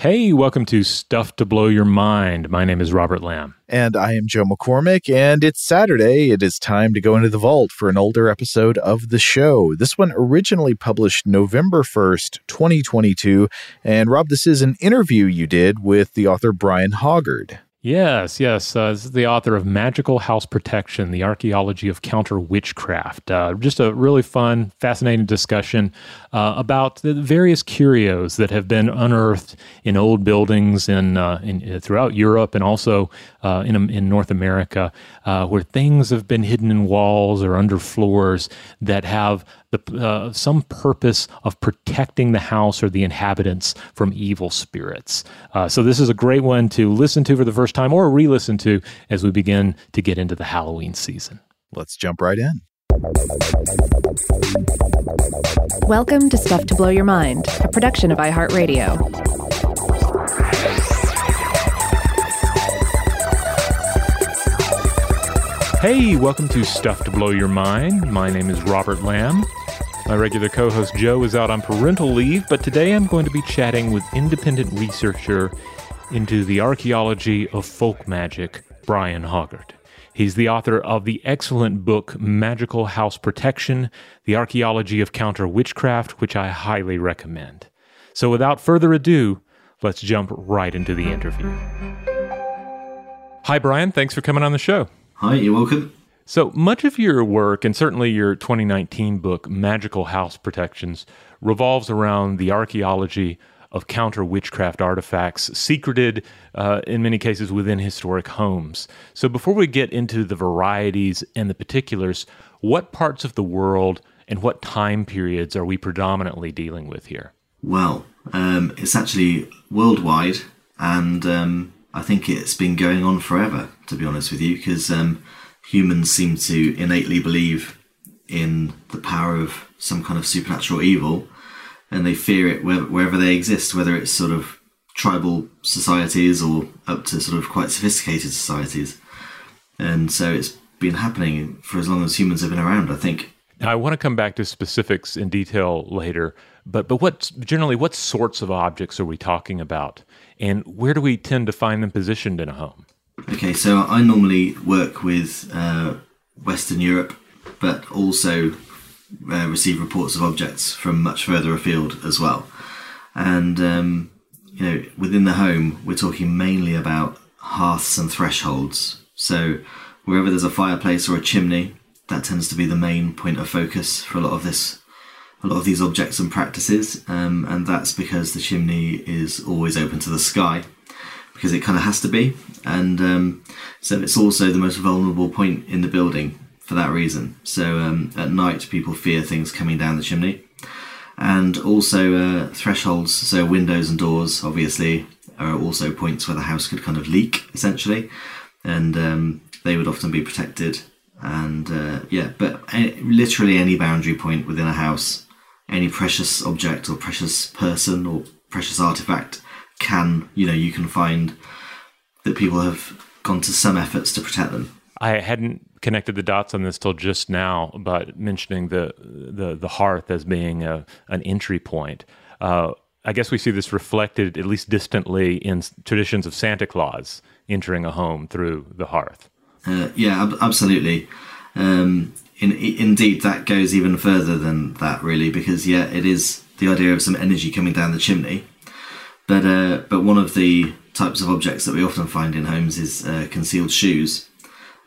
Hey, welcome to Stuff to Blow Your Mind. My name is Robert Lamb. And I am Joe McCormick, and it's Saturday. It is time to go into the vault for an older episode of the show. This one originally published November 1st, 2022. And Rob, this is an interview you did with the author Brian Hoggard. Yes, yes. Uh, this is the author of Magical House Protection, The Archaeology of Counter Witchcraft. Uh, just a really fun, fascinating discussion uh, about the various curios that have been unearthed in old buildings in, uh, in uh, throughout Europe and also uh, in, in North America, where things have been hidden in walls or under floors that have the, uh, some purpose of protecting the house or the inhabitants from evil spirits. Uh, so this is a great one to listen to for the first time or re-listen to as we begin to get into the Halloween season. Let's jump right in. Welcome to Stuff to Blow Your Mind, a production of iHeartRadio. Hey, welcome to Stuff to Blow Your Mind. My name is Robert Lamb. My regular co host Joe is out on parental leave, but today I'm going to be chatting with independent researcher into the archaeology of folk magic, Brian Hoggard. He's the author of the excellent book Magical House Protection The Archaeology of Counter Witchcraft, which I highly recommend. So without further ado, let's jump right into the interview. Hi, Brian. Thanks for coming on the show. Hi, you're welcome. So much of your work, and certainly your 2019 book, Magical House Protections, revolves around the archaeology of counter witchcraft artifacts secreted uh, in many cases within historic homes. So, before we get into the varieties and the particulars, what parts of the world and what time periods are we predominantly dealing with here? Well, um, it's actually worldwide, and um, I think it's been going on forever, to be honest with you, because um, humans seem to innately believe in the power of some kind of supernatural evil and they fear it wherever they exist, whether it's sort of tribal societies or up to sort of quite sophisticated societies. And so it's been happening for as long as humans have been around, I think. Now, I want to come back to specifics in detail later, but but what generally what sorts of objects are we talking about, and where do we tend to find them positioned in a home? Okay, so I normally work with uh, Western Europe, but also uh, receive reports of objects from much further afield as well. And um, you know, within the home, we're talking mainly about hearths and thresholds. So wherever there's a fireplace or a chimney, that tends to be the main point of focus for a lot of this, a lot of these objects and practices. Um, and that's because the chimney is always open to the sky because it kind of has to be. And um, so it's also the most vulnerable point in the building for that reason. So um, at night, people fear things coming down the chimney. and also uh, thresholds. So windows and doors, obviously, are also points where the house could kind of leak, essentially, and um, they would often be protected. And uh, yeah, but literally any boundary point within a house, any precious object or precious person or precious artifact can, you know, you can find that people have gone to some efforts to protect them. I hadn't connected the dots on this till just now, but mentioning the the, the hearth as being a, an entry point. Uh, I guess we see this reflected, at least distantly, in traditions of Santa Claus entering a home through the hearth. Uh, yeah, ab- absolutely. Um, in, indeed, that goes even further than that, really, because yeah, it is the idea of some energy coming down the chimney. But uh, but one of the types of objects that we often find in homes is uh, concealed shoes,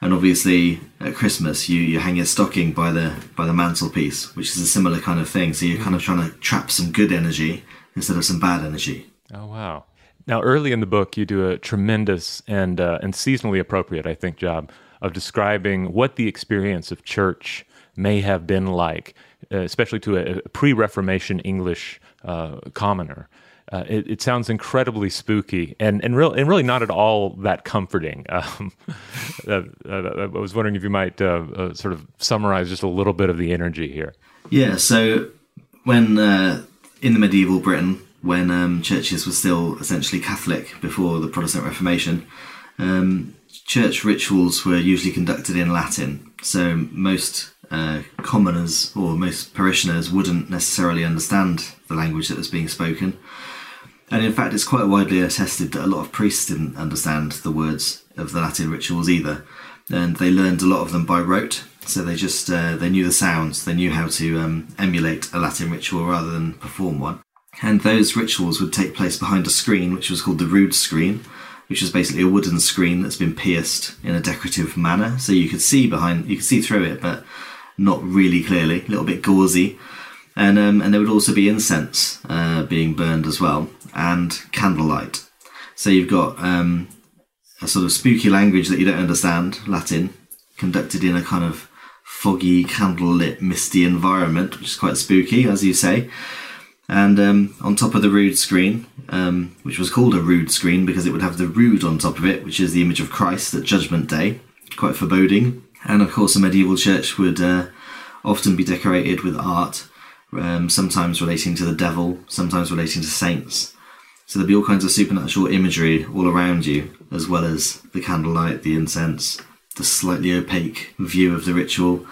and obviously at Christmas you, you hang your stocking by the by the mantelpiece, which is a similar kind of thing. So you're kind of trying to trap some good energy instead of some bad energy. Oh wow! Now early in the book you do a tremendous and uh, and seasonally appropriate, I think, job of describing what the experience of church may have been like, uh, especially to a, pre-Reformation English uh, commoner. Uh, it, it, sounds incredibly spooky and and, real, and really not at all that comforting. Um, uh, uh, I was wondering if you might uh, uh, sort of summarize just a little bit of the energy here. Yeah. So when in the medieval Britain, when um, churches were still essentially Catholic before the Protestant Reformation, um, church rituals were usually conducted in Latin. So most commoners or most parishioners wouldn't necessarily understand the language that was being spoken. And in fact, it's quite widely attested that a lot of priests didn't understand the words of the Latin rituals either, and they learned a lot of them by rote. So they just uh, they knew the sounds, they knew how to um, emulate a Latin ritual rather than perform one. And those rituals would take place behind a screen, which was called the rood screen, which is basically a wooden screen that's been pierced in a decorative manner, so you could see behind, you could see through it, but not really clearly, a little bit gauzy and um, and there would also be incense uh, being burned as well, and candlelight. So you've got um, a sort of spooky language that you don't understand, Latin, conducted in a kind of foggy, candlelit, misty environment, which is quite spooky, as you say. And um, on top of the rood screen, um, which was called a rood screen because it would have the rood on top of it, which is the image of Christ at Judgment Day, quite foreboding. And of course, a medieval church would uh, often be decorated with art um, sometimes relating to the devil, sometimes relating to saints. So there'd be all kinds of supernatural imagery all around you, as well as the candlelight, the incense, the slightly opaque view of the ritual.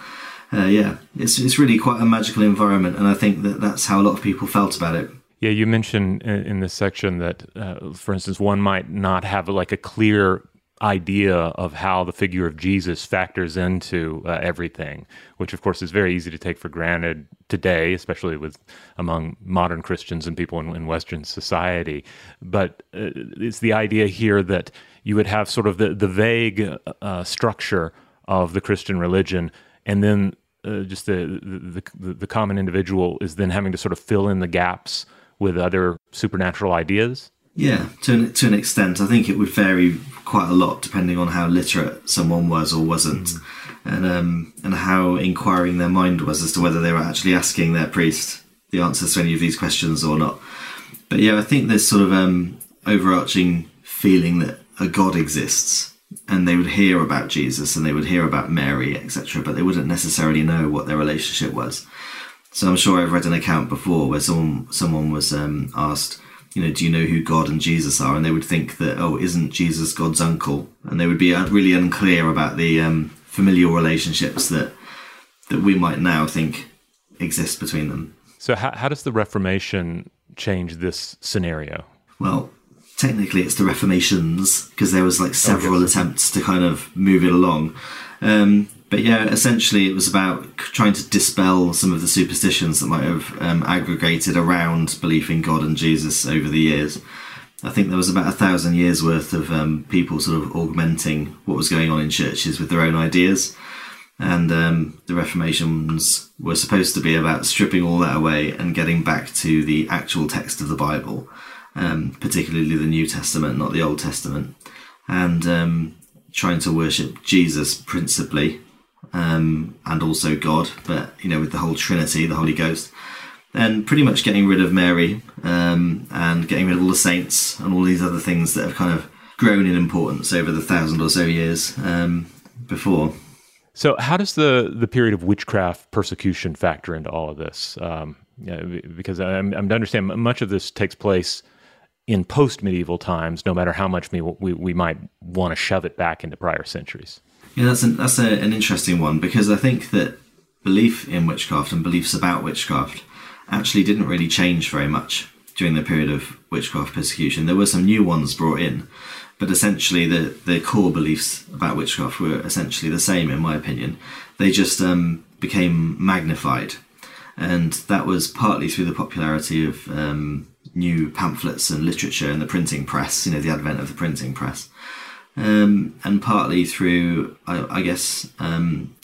Uh, yeah, it's it's really quite a magical environment, and I think that that's how a lot of people felt about it. Yeah, you mentioned in this section that, uh, for instance, one might not have like a clear idea of how the figure of Jesus factors into uh, everything, which of course is very easy to take for granted today, especially with among modern Christians and people in, in Western society. But uh, it's the idea here that you would have sort of the the vague uh, structure of the Christian religion, and then uh, just the, the, the the common individual is then having to sort of fill in the gaps with other supernatural ideas. Yeah, to an, to an extent, I think it would vary quite a lot depending on how literate someone was or wasn't, mm. and um, and how inquiring their mind was as to whether they were actually asking their priest the answers to any of these questions or not. But yeah, I think there's sort of um, overarching feeling that a God exists, and they would hear about Jesus and they would hear about Mary, etc., but they wouldn't necessarily know what their relationship was. So I'm sure I've read an account before where someone someone was um, asked you know, do you know who God and Jesus are? And they would think that, oh, isn't Jesus God's uncle? And they would be really unclear about the um, familial relationships that that we might now think exist between them. So, how, how does the Reformation change this scenario? Well, technically, it's the Reformations because there was like several okay. attempts to kind of move it along. Um, but yeah, essentially, it was about trying to dispel some of the superstitions that might have um, aggregated around belief in God and Jesus over the years. I think there was about a thousand years worth of um, people sort of augmenting what was going on in churches with their own ideas. And um, the Reformations were supposed to be about stripping all that away and getting back to the actual text of the Bible, um, particularly the New Testament, not the Old Testament, and um, trying to worship Jesus principally um, and also God, but you know, with the whole Trinity, the Holy Ghost. and pretty much getting rid of Mary um, and getting rid of all the saints and all these other things that have kind of grown in importance over the thousand or so years um, before. So, how does the the period of witchcraft persecution factor into all of this? Um, yeah, because I'm, I'm to understand much of this takes place in post medieval times, no matter how much we, we, we might want to shove it back into prior centuries. Yeah, that's an, that's a, an interesting one because I think that belief in witchcraft and beliefs about witchcraft actually didn't really change very much during the period of witchcraft persecution. There were some new ones brought in, but essentially the, the core beliefs about witchcraft were essentially the same, in my opinion. They just um, became magnified, and that was partly through the popularity of um, new pamphlets and literature and the printing press, you know, the advent of the printing press. Um, and partly through, I, I guess, um,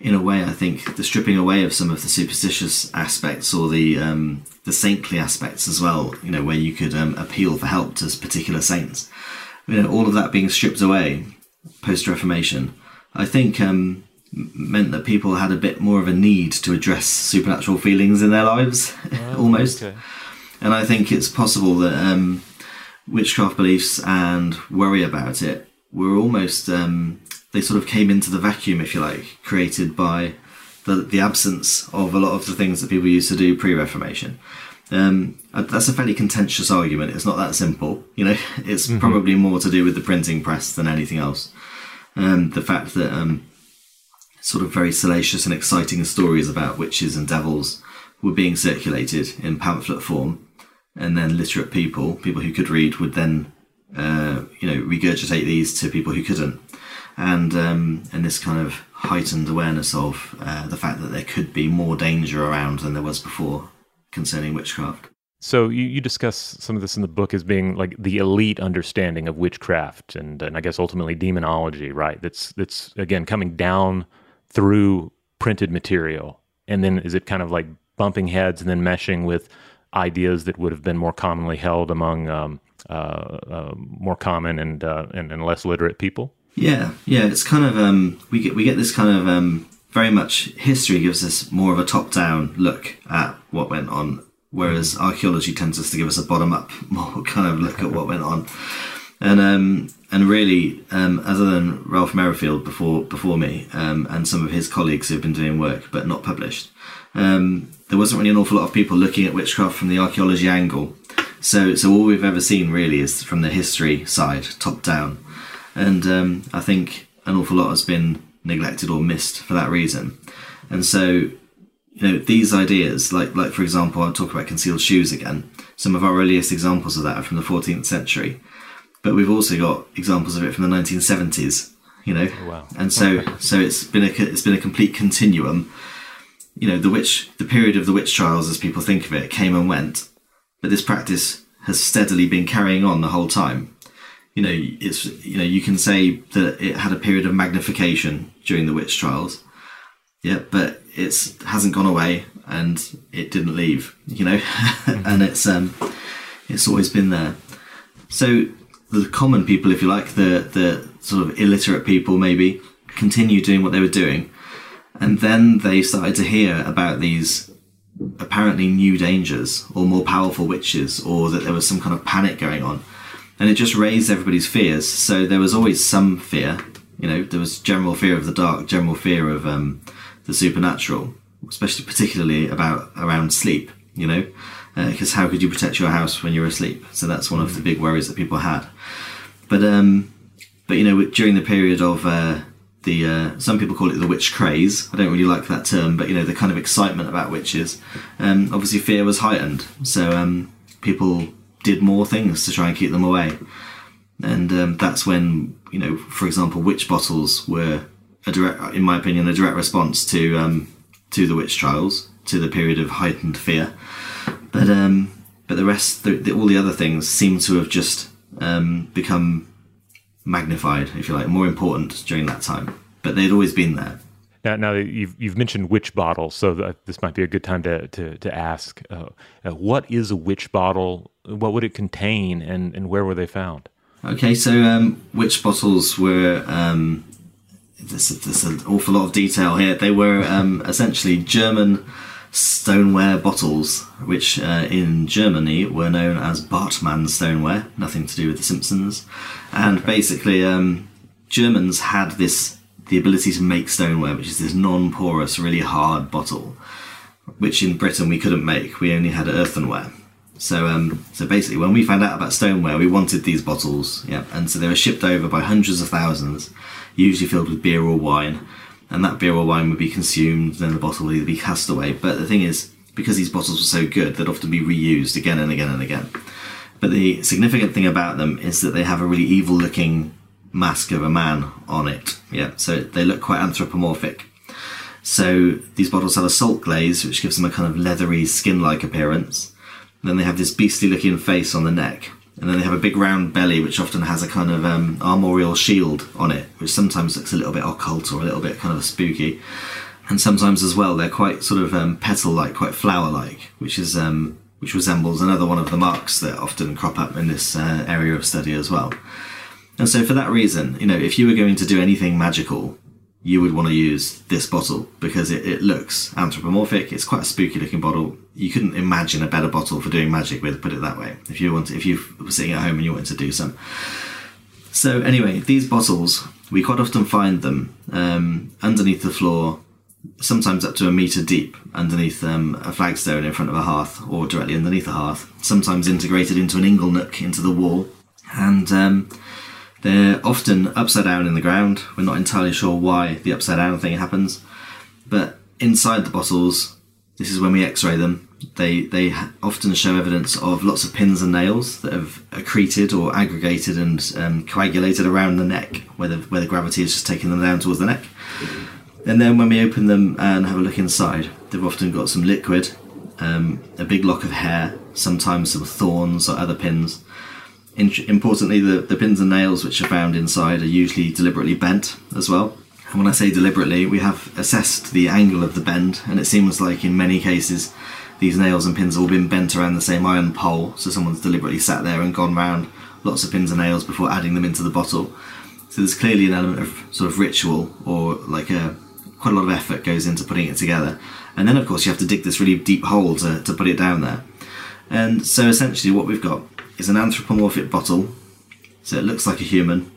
in a way, I think the stripping away of some of the superstitious aspects or the um, the saintly aspects as well. You know, where you could um, appeal for help to particular saints. You know, all of that being stripped away post Reformation, I think um, meant that people had a bit more of a need to address supernatural feelings in their lives, oh, almost. Okay. And I think it's possible that um, witchcraft beliefs and worry about it were almost um, they sort of came into the vacuum, if you like, created by the, the absence of a lot of the things that people used to do pre-Reformation. Um, uh, that's a fairly contentious argument. It's not that simple, you know. It's mm-hmm. probably more to do with the printing press than anything else. Um, the fact that um, sort of very salacious and exciting stories about witches and devils were being circulated in pamphlet form, and then literate people, people who could read, would then, uh, you know, regurgitate these to people who couldn't and um, and this kind of heightened awareness of uh, the fact that there could be more danger around than there was before concerning witchcraft. So you, you discuss some of this in the book as being like the elite understanding of witchcraft and, and I guess ultimately demonology, right? That's that's again coming down through printed material, and then is it kind of like bumping heads and then meshing with ideas that would have been more commonly held among um, uh, uh, more common and, uh, and and less literate people? Yeah, yeah, it's kind of um, we get we get this kind of um, very much history gives us more of a top down look at what went on, whereas archaeology tends us to give us a bottom up more kind of look at what went on, and um, and really, um, other than Ralph Merrifield before before me um, and some of his colleagues who've been doing work but not published, um, there wasn't really an awful lot of people looking at witchcraft from the archaeology angle. So, so all we've ever seen really is from the history side, top down and um, I think an awful lot has been neglected or missed for that reason. And so, you know, these ideas, like like for example, I'll talk about concealed shoes again. Some of our earliest examples of that are from the 14th century, but we've also got examples of it from the 1970s. You know, oh, wow. and so so it's been a it's been a complete continuum. You know, the witch the period of the witch trials, as people think of it, came and went, but this practice has steadily been carrying on the whole time. You know, it's you know, you can say that it had a period of magnification during the witch trials. Yeah, but it's hasn't gone away and it didn't leave, you know, and it's um, it's always been there. So the common people, if you like, the the sort of illiterate people, maybe continue doing what they were doing, and then they started to hear about these apparently new dangers or more powerful witches, or that there was some kind of panic going on and it just raised everybody's fears. So there was always some fear. You know, there was general fear of the dark, general fear of um, the supernatural, especially particularly about around sleep. You know, because uh, how could you protect your house when you're asleep? So that's one of the big worries that people had. But um, but you know, during the period of uh, the uh, some people call it the witch craze. I don't really like that term, but you know, the kind of excitement about witches. Um, obviously, fear was heightened, so um, people did more things to try and keep them away. And um, that's when, you know, for example, witch bottles were a direct, in my opinion, a direct response to um, to the witch trials, to the period of heightened fear. But um, but the rest, the, the, all the other things, seem to have just um, become magnified, if you like, more important during that time. But they'd always been there. Now, now you've you've mentioned witch bottles, so this might be a good time to to, to ask: uh, uh, what is a witch bottle? What would it contain, and, and where were they found? Okay, so um, witch bottles were. Um, there's, there's, an awful lot of detail here. They were um, essentially German stoneware bottles, which uh, in Germany were known as Bartmann stoneware, nothing to do with The Simpsons. And basically, um, Germans had this the ability to make stoneware, which is this non-porous, really hard bottle, which in Britain we couldn't make. We only had earthenware. So, um, so basically, when we found out about stoneware, we wanted these bottles, yeah, and so they were shipped over by hundreds of thousands, usually filled with beer or wine, and that beer or wine would be consumed, then the bottle would either be cast away. But the thing is, because these bottles were so good, they'd often be reused again and again and again. But the significant thing about them is that they have a really evil-looking mask of a man on it. Yeah, so they look quite anthropomorphic. So these bottles have a salt glaze, which gives them a kind of leathery, skin-like appearance. Then they have this beastly-looking face on the neck, and then they have a big round belly, which often has a kind of um, armorial shield on it, which sometimes looks a little bit occult or a little bit kind of spooky. And sometimes as well, they're quite sort of um, petal-like, quite flower-like, which is um, which resembles another one of the marks that often crop up in this uh, area of study as well. And so, for that reason, you know, if you were going to do anything magical, you would want to use this bottle because it, it looks anthropomorphic. It's quite a spooky looking bottle. You couldn't imagine a better bottle for doing magic with, put it that way. If you want, if you were sitting at home and you wanted to do some. So anyway, these bottles we quite often find them um, underneath the floor, sometimes up to a meter deep underneath um, a flagstone in front of a hearth or directly underneath a hearth. Sometimes integrated into an ingle nook into the wall, and um, they're often upside down in the ground. We're not entirely sure why the upside down thing happens, but inside the bottles, this is when we X-ray them. They they often show evidence of lots of pins and nails that have accreted or aggregated and um, coagulated around the neck, where the where the gravity is just taking them down towards the neck. And then when we open them and have a look inside, they've often got some liquid, um, a big lock of hair, sometimes some thorns or other pins in- importantly, the, the pins and nails which are found inside are usually deliberately bent as well. And when I say deliberately, we have assessed the angle of the bend, and it seems like in many cases these nails and pins have all been bent around the same iron pole, so someone's deliberately sat there and gone round lots of pins and nails before adding them into the bottle. So there's clearly an element of sort of ritual or like a quite a lot of effort goes into putting it together. And then of course you have to dig this really deep hole to, to put it down there. And so essentially what we've got is an anthropomorphic bottle, so it looks like a human,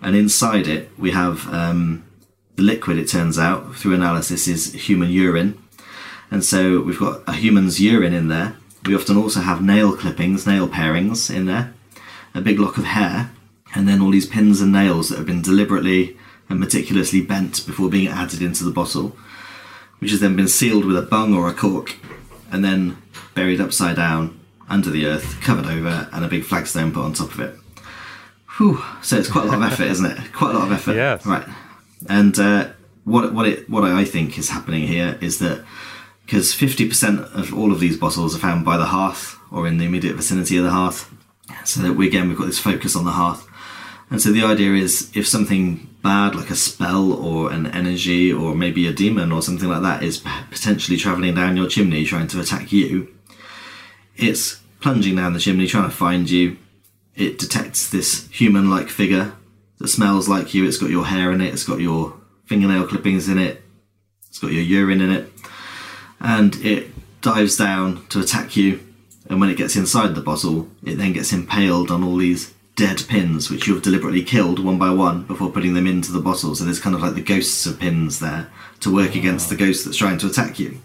and inside it we have um, the liquid. It turns out through analysis is human urine, and so we've got a human's urine in there. We often also have nail clippings, nail parings in there, a big lock of hair, and then all these pins and nails that have been deliberately and meticulously bent before being added into the bottle, which has then been sealed with a bung or a cork, and then buried upside down under the earth, covered over, and a big flagstone put on top of it. Whew. So it's quite a lot of effort, isn't it? Quite a lot of effort. Yes. Right. And uh, what what it what I think is happening here is that because fifty percent of all of these bottles are found by the hearth or in the immediate vicinity of the hearth, so that we again we've got this focus on the hearth. And so the idea is if something bad, like a spell or an energy or maybe a demon or something like that, is potentially traveling down your chimney trying to attack you, it's plunging down the chimney trying to find you. It detects this human like figure that smells like you. It's got your hair in it, it's got your fingernail clippings in it, it's got your urine in it, and it dives down to attack you. And when it gets inside the bottle, it then gets impaled on all these dead pins, which you've deliberately killed one by one before putting them into the bottle. So there's kind of like the ghosts of pins there to work against the ghost that's trying to attack you.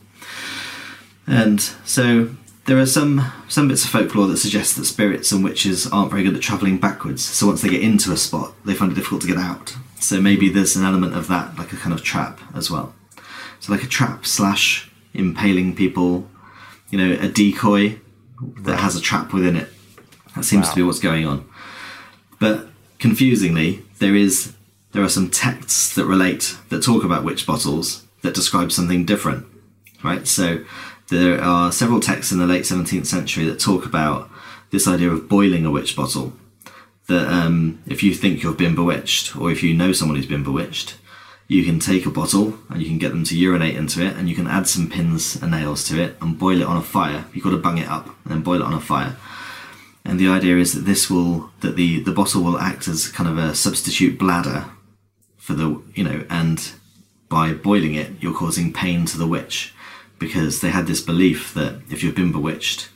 And so there are some some bits of folklore that suggest that spirits and witches aren't very good at travelling backwards. So once they get into a spot, they find it difficult to get out. So maybe there's an element of that, like a kind of trap as well. So like a trap slash impaling people, you know, a decoy that has a trap within it. That seems Wow. to be what's going on. But confusingly, there is there are some texts that relate that talk about witch bottles that describe something different. Right? So there are several texts in the late 17th century that talk about this idea of boiling a witch bottle. That um, if you think you've been bewitched, or if you know someone who's been bewitched, you can take a bottle and you can get them to urinate into it, and you can add some pins and nails to it and boil it on a fire. You've got to bung it up and then boil it on a fire. And the idea is that this will that the the bottle will act as kind of a substitute bladder for the you know, and by boiling it, you're causing pain to the witch because they had this belief that if you've been bewitched,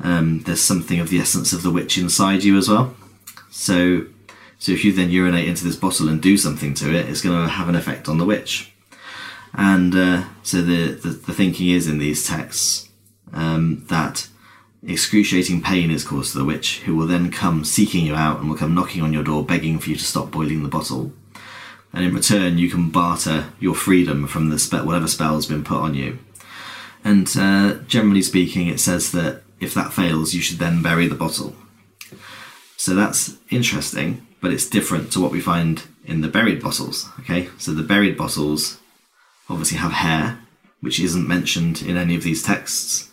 um, there's something of the essence of the witch inside you as well. So, so if you then urinate into this bottle and do something to it, it's going to have an effect on the witch. And uh, so the, the, the thinking is in these texts um, that excruciating pain is caused to the witch, who will then come seeking you out and will come knocking on your door, begging for you to stop boiling the bottle. And in return, you can barter your freedom from the spe- whatever spell has been put on you. And uh, generally speaking, it says that if that fails, you should then bury the bottle. So that's interesting, but it's different to what we find in the buried bottles. Okay, so the buried bottles obviously have hair, which isn't mentioned in any of these texts.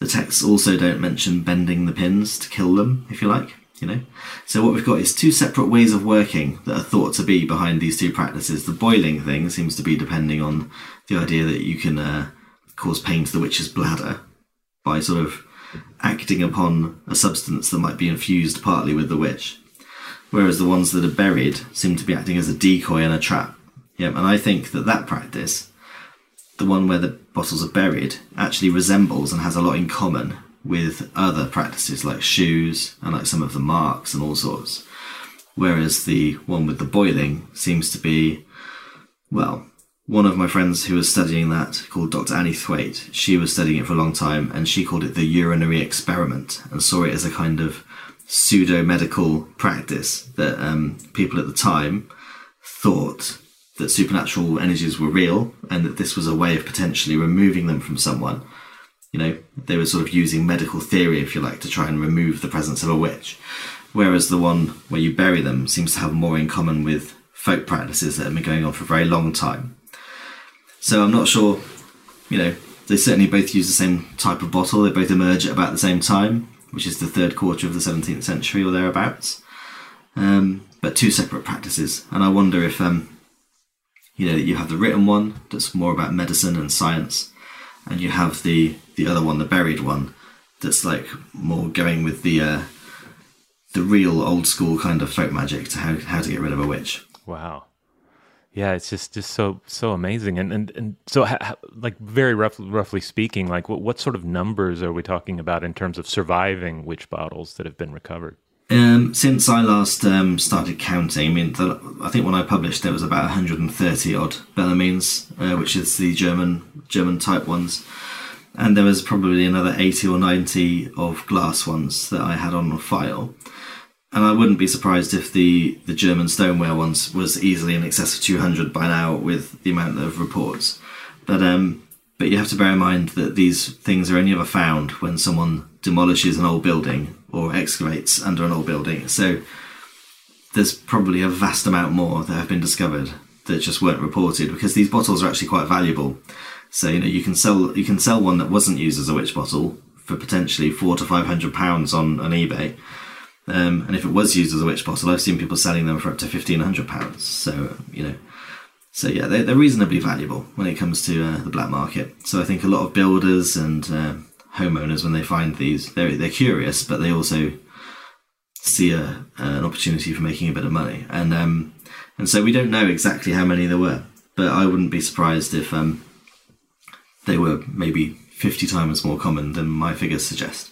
The texts also don't mention bending the pins to kill them, if you like. You know, so what we've got is two separate ways of working that are thought to be behind these two practices. The boiling thing seems to be depending on the idea that you can uh, cause pain to the witch's bladder by sort of acting upon a substance that might be infused partly with the witch. Whereas the ones that are buried seem to be acting as a decoy and a trap. Yeah, and I think that that practice, the one where the bottles are buried, actually resembles and has a lot in common with other practices like shoes and like some of the marks and all sorts. Whereas the one with the boiling seems to be, well, one of my friends who was studying that called Dr. Annie Thwaite, she was studying it for a long time and she called it the urinary experiment and saw it as a kind of pseudo medical practice that um, people at the time thought that supernatural energies were real and that this was a way of potentially removing them from someone. You know, they were sort of using medical theory, if you like, to try and remove the presence of a witch. Whereas the one where you bury them seems to have more in common with folk practices that have been going on for a very long time. So I'm not sure, you know, they certainly both use the same type of bottle. They both emerge at about the same time, which is the third quarter of the 17th century or thereabouts. Um, but two separate practices. And I wonder if, um, you know, you have the written one that's more about medicine and science, and you have the the other one, the buried one, that's like more going with the uh, the real old school kind of folk magic to how how to get rid of a witch. Wow. Yeah, it's just just so so amazing, and and and so ha, like very roughly roughly speaking, like what what sort of numbers are we talking about in terms of surviving witch bottles that have been recovered? Um, since I last um, started counting, I mean, the, I think when I published there was about 130 odd Bellarmines, uh, which is the German German type ones, and there was probably another 80 or 90 of glass ones that I had on file and I wouldn't be surprised if the, the German stoneware ones was easily in excess of 200 by now with the amount of reports. But um, but you have to bear in mind that these things are only ever found when someone demolishes an old building or excavates under an old building. So there's probably a vast amount more that have been discovered that just weren't reported because these bottles are actually quite valuable. So you know you can sell you can sell one that wasn't used as a witch bottle for potentially four to five hundred pounds on on eBay um, and if it was used as a witch bottle, I've seen people selling them for up to fifteen hundred pounds. So you know, so yeah, they're, they're reasonably valuable when it comes to uh, the black market. So I think a lot of builders and uh, homeowners, when they find these, they're they're curious, but they also see a, an opportunity for making a bit of money. And um, and so we don't know exactly how many there were, but I wouldn't be surprised if um, they were maybe fifty times more common than my figures suggest.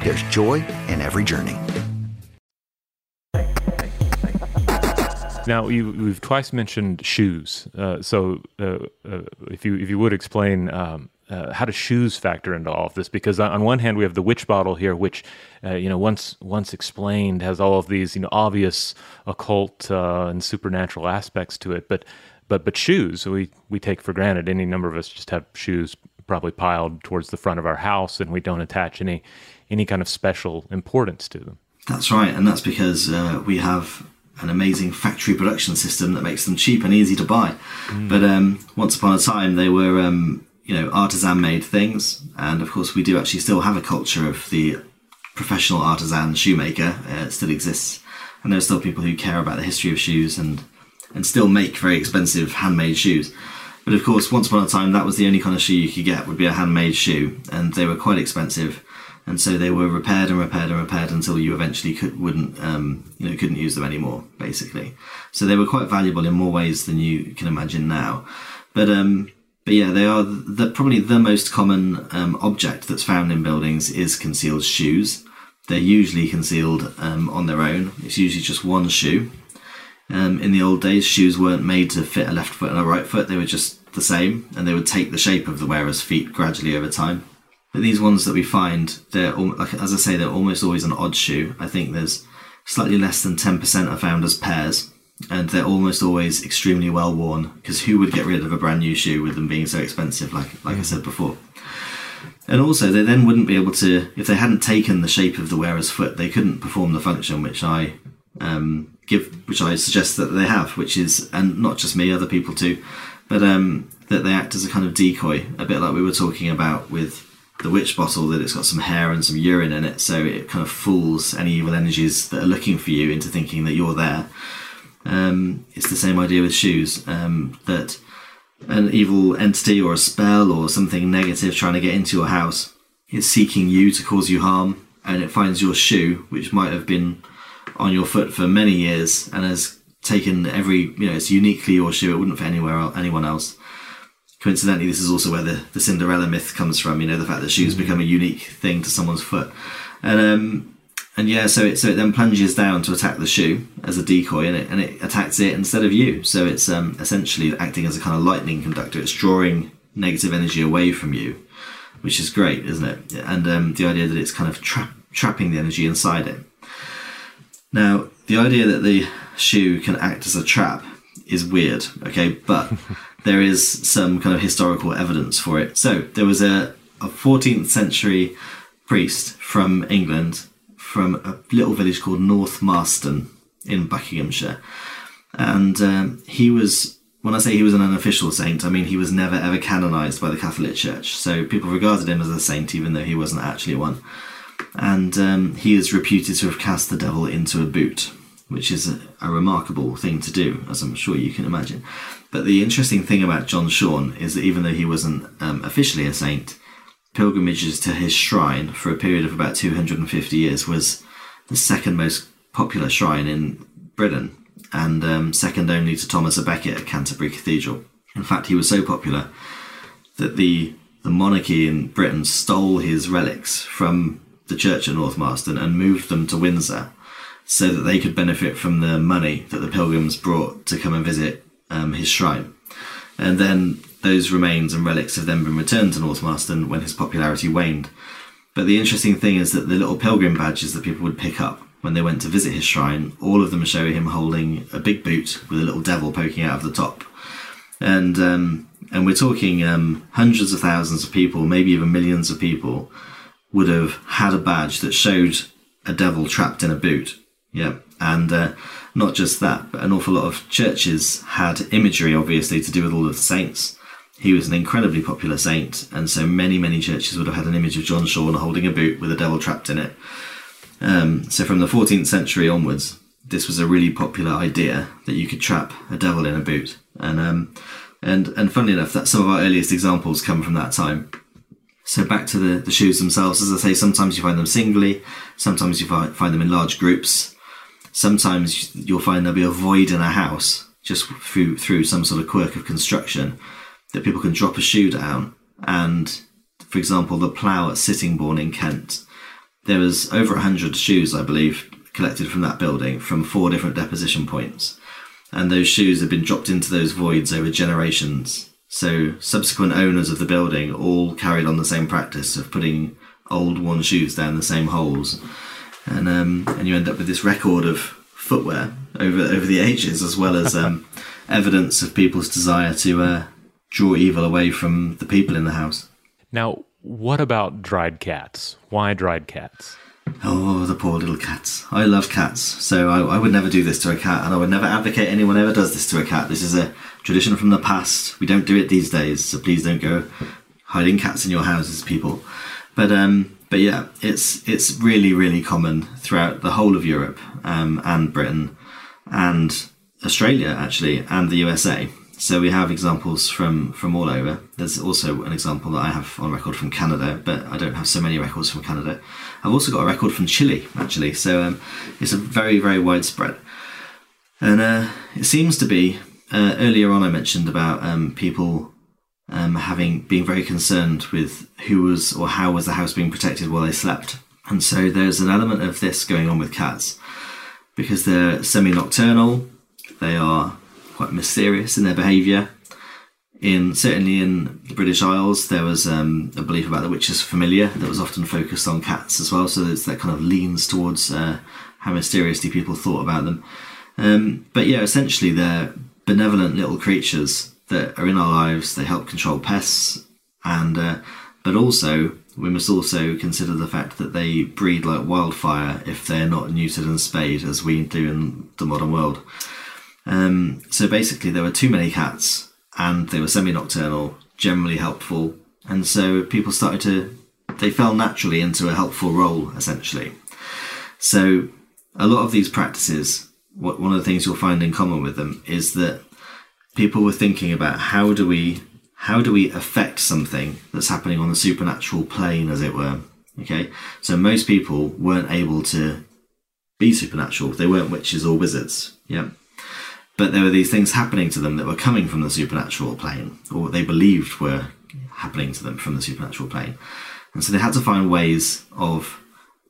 there's joy in every journey. Now you, we've twice mentioned shoes. Uh, so uh, uh, if you if you would explain um, uh, how do shoes factor into all of this? Because on one hand we have the witch bottle here, which uh, you know once once explained has all of these you know obvious occult uh, and supernatural aspects to it, but but but shoes we we take for granted. Any number of us just have shoes probably piled towards the front of our house, and we don't attach any any kind of special importance to them. That's right, and that's because uh, we have an amazing factory production system that makes them cheap and easy to buy. Mm. But um, once upon a time, they were um, you know artisan made things, and of course, we do actually still have a culture of the professional artisan shoemaker. Uh, it still exists, and there are still people who care about the history of shoes and and still make very expensive handmade shoes. But of course, once upon a time, that was the only kind of shoe you could get would be a handmade shoe, and they were quite expensive. And so they were repaired and repaired and repaired until you eventually could, wouldn't, um, you know, couldn't use them anymore, basically. So they were quite valuable in more ways than you can imagine now. But um, but yeah, they are the, probably the most common um, object that's found in buildings is concealed shoes. They're usually concealed um, on their own. It's usually just one shoe. Um, in the old days, shoes weren't made to fit a left foot and a right foot. They were just the same, and they would take the shape of the wearer's feet gradually over time. But these ones that we find, they're like as I say, they're almost always an odd shoe. I think there's slightly less than ten percent are found as pairs, and they're almost always extremely well worn. Because who would get rid of a brand new shoe with them being so expensive? Like like I said before. And also, they then wouldn't be able to, if they hadn't taken the shape of the wearer's foot, they couldn't perform the function which I um, give, which I suggest that they have, which is, and not just me, other people too, but um, that they act as a kind of decoy, a bit like we were talking about with the witch bottle, that it's got some hair and some urine in it, so it kind of fools any evil energies that are looking for you into thinking that you're there. Um, it's the same idea with shoes, um, that an evil entity or a spell or something negative trying to get into your house is seeking you to cause you harm, and it finds your shoe, which might have been on your foot for many years and has taken every you know it's uniquely your shoe. It wouldn't fit anywhere anyone else. Coincidentally, this is also where the, the Cinderella myth comes from. You know, the fact that shoes mm-hmm. become a unique thing to someone's foot, and um, and yeah, so it so it then plunges down to attack the shoe as a decoy, and it and it attacks it instead of you. So it's um, essentially acting as a kind of lightning conductor. It's drawing negative energy away from you, which is great, isn't it? And um, the idea that it's kind of tra- trapping the energy inside it. Now, the idea that the shoe can act as a trap is weird. Okay, but there is some kind of historical evidence for it. So there was a, a 14th century priest from England from a little village called North Marston in Buckinghamshire, and um, he was. When I say he was an unofficial saint, I mean he was never ever canonized by the Catholic Church. So people regarded him as a saint, even though he wasn't actually one. And um, he is reputed to have cast the devil into a boot, which is a, a remarkable thing to do, as I'm sure you can imagine. But the interesting thing about John Schorne is that even though he wasn't um, officially a saint, pilgrimages to his shrine for a period of about 250 years was the second most popular shrine in Britain and um, second only to Thomas à Becket at Canterbury Cathedral. In fact, he was so popular that the the monarchy in Britain stole his relics from the church at North Marston and moved them to Windsor so that they could benefit from the money that the pilgrims brought to come and visit um, his shrine. And then those remains and relics have then been returned to North Marston when his popularity waned. But the interesting thing is that the little pilgrim badges that people would pick up when they went to visit his shrine, all of them show him holding a big boot with a little devil poking out of the top. And um, and we're talking um, hundreds of thousands of people, maybe even millions of people, would have had a badge that showed a devil trapped in a boot. Yeah, and uh, not just that, but an awful lot of churches had imagery, obviously, to do with all of the saints. He was an incredibly popular saint, and so many, many churches would have had an image of John Schorne holding a boot with a devil trapped in it. Um, so from the 14th century onwards, this was a really popular idea that you could trap a devil in a boot, and um, and and funnily enough, that some of our earliest examples come from that time. So back to the, the shoes themselves, as I say, sometimes you find them singly, sometimes you find, find them in large groups. Sometimes you'll find there'll be a void in a house just through through some sort of quirk of construction that people can drop a shoe down. And for example, the plough at Sittingbourne in Kent, there was over a hundred shoes, I believe, collected from that building from four different deposition points and those shoes have been dropped into those voids over generations. So subsequent owners of the building all carried on the same practice of putting old worn shoes down the same holes, and um, and you end up with this record of footwear over over the ages, as well as um, evidence of people's desire to uh, draw evil away from the people in the house. Now, what about dried cats? Why dried cats? Oh, the poor little cats. I love cats, so I, I, would never do this to a cat, and I would never advocate anyone ever does this to a cat. This is a tradition from the past. We don't do it these days, so please don't go hiding cats in your houses, people. But um, but yeah, it's it's really really common throughout the whole of Europe um, and Britain and Australia actually and the USA. So we have examples from from all over. There's also an example that I have on record from Canada, but I don't have so many records from Canada. I've also got a record from Chile actually, so um, it's a very very widespread. And uh, it seems to be uh, earlier on I mentioned about um, people um, having being very concerned with who was or how was the house being protected while they slept, and so there's an element of this going on with cats because they're semi-nocturnal. They are quite mysterious in their behaviour. In certainly in the British Isles, there was um, a belief about the witch's familiar that was often focused on cats as well. So that kind of leans towards uh, how mysteriously people thought about them. Um, but yeah, essentially they're benevolent little creatures that are in our lives. They help control pests, and uh, but also we must also consider the fact that they breed like wildfire if they're not neutered and spayed as we do in the modern world. Um, so basically, there were too many cats, and they were semi-nocturnal, generally helpful, and so people started to they fell naturally into a helpful role essentially. So a lot of these practices, what one of the things you'll find in common with them is that people were thinking about how do we how do we affect something that's happening on the supernatural plane, as it were. Okay, so most people weren't able to be supernatural; they weren't witches or wizards. Yeah, but there were these things happening to them that were coming from the supernatural plane, or what they believed were happening to them from the supernatural plane. And so they had to find ways of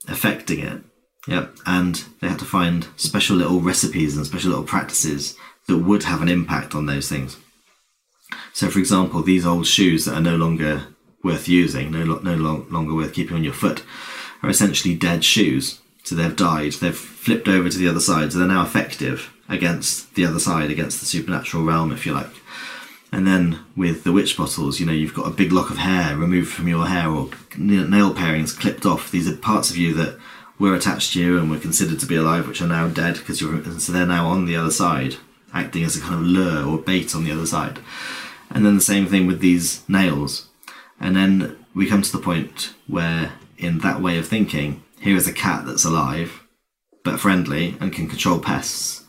affecting it. Yep. And they had to find special little recipes and special little practices that would have an impact on those things. So, for example, these old shoes that are no longer worth using, no, no longer worth keeping on your foot, are essentially dead shoes. So they've died, they've flipped over to the other side, so they're now effective against the other side, against the supernatural realm, if you like. And then with the witch bottles, you know, you've got a big lock of hair removed from your hair or nail parings clipped off. These are parts of you that were attached to you and were considered to be alive, which are now dead because you're, so they're now on the other side, acting as a kind of lure or bait on the other side. And then the same thing with these nails. And then we come to the point where, in that way of thinking, here is a cat that's alive, but friendly and can control pests.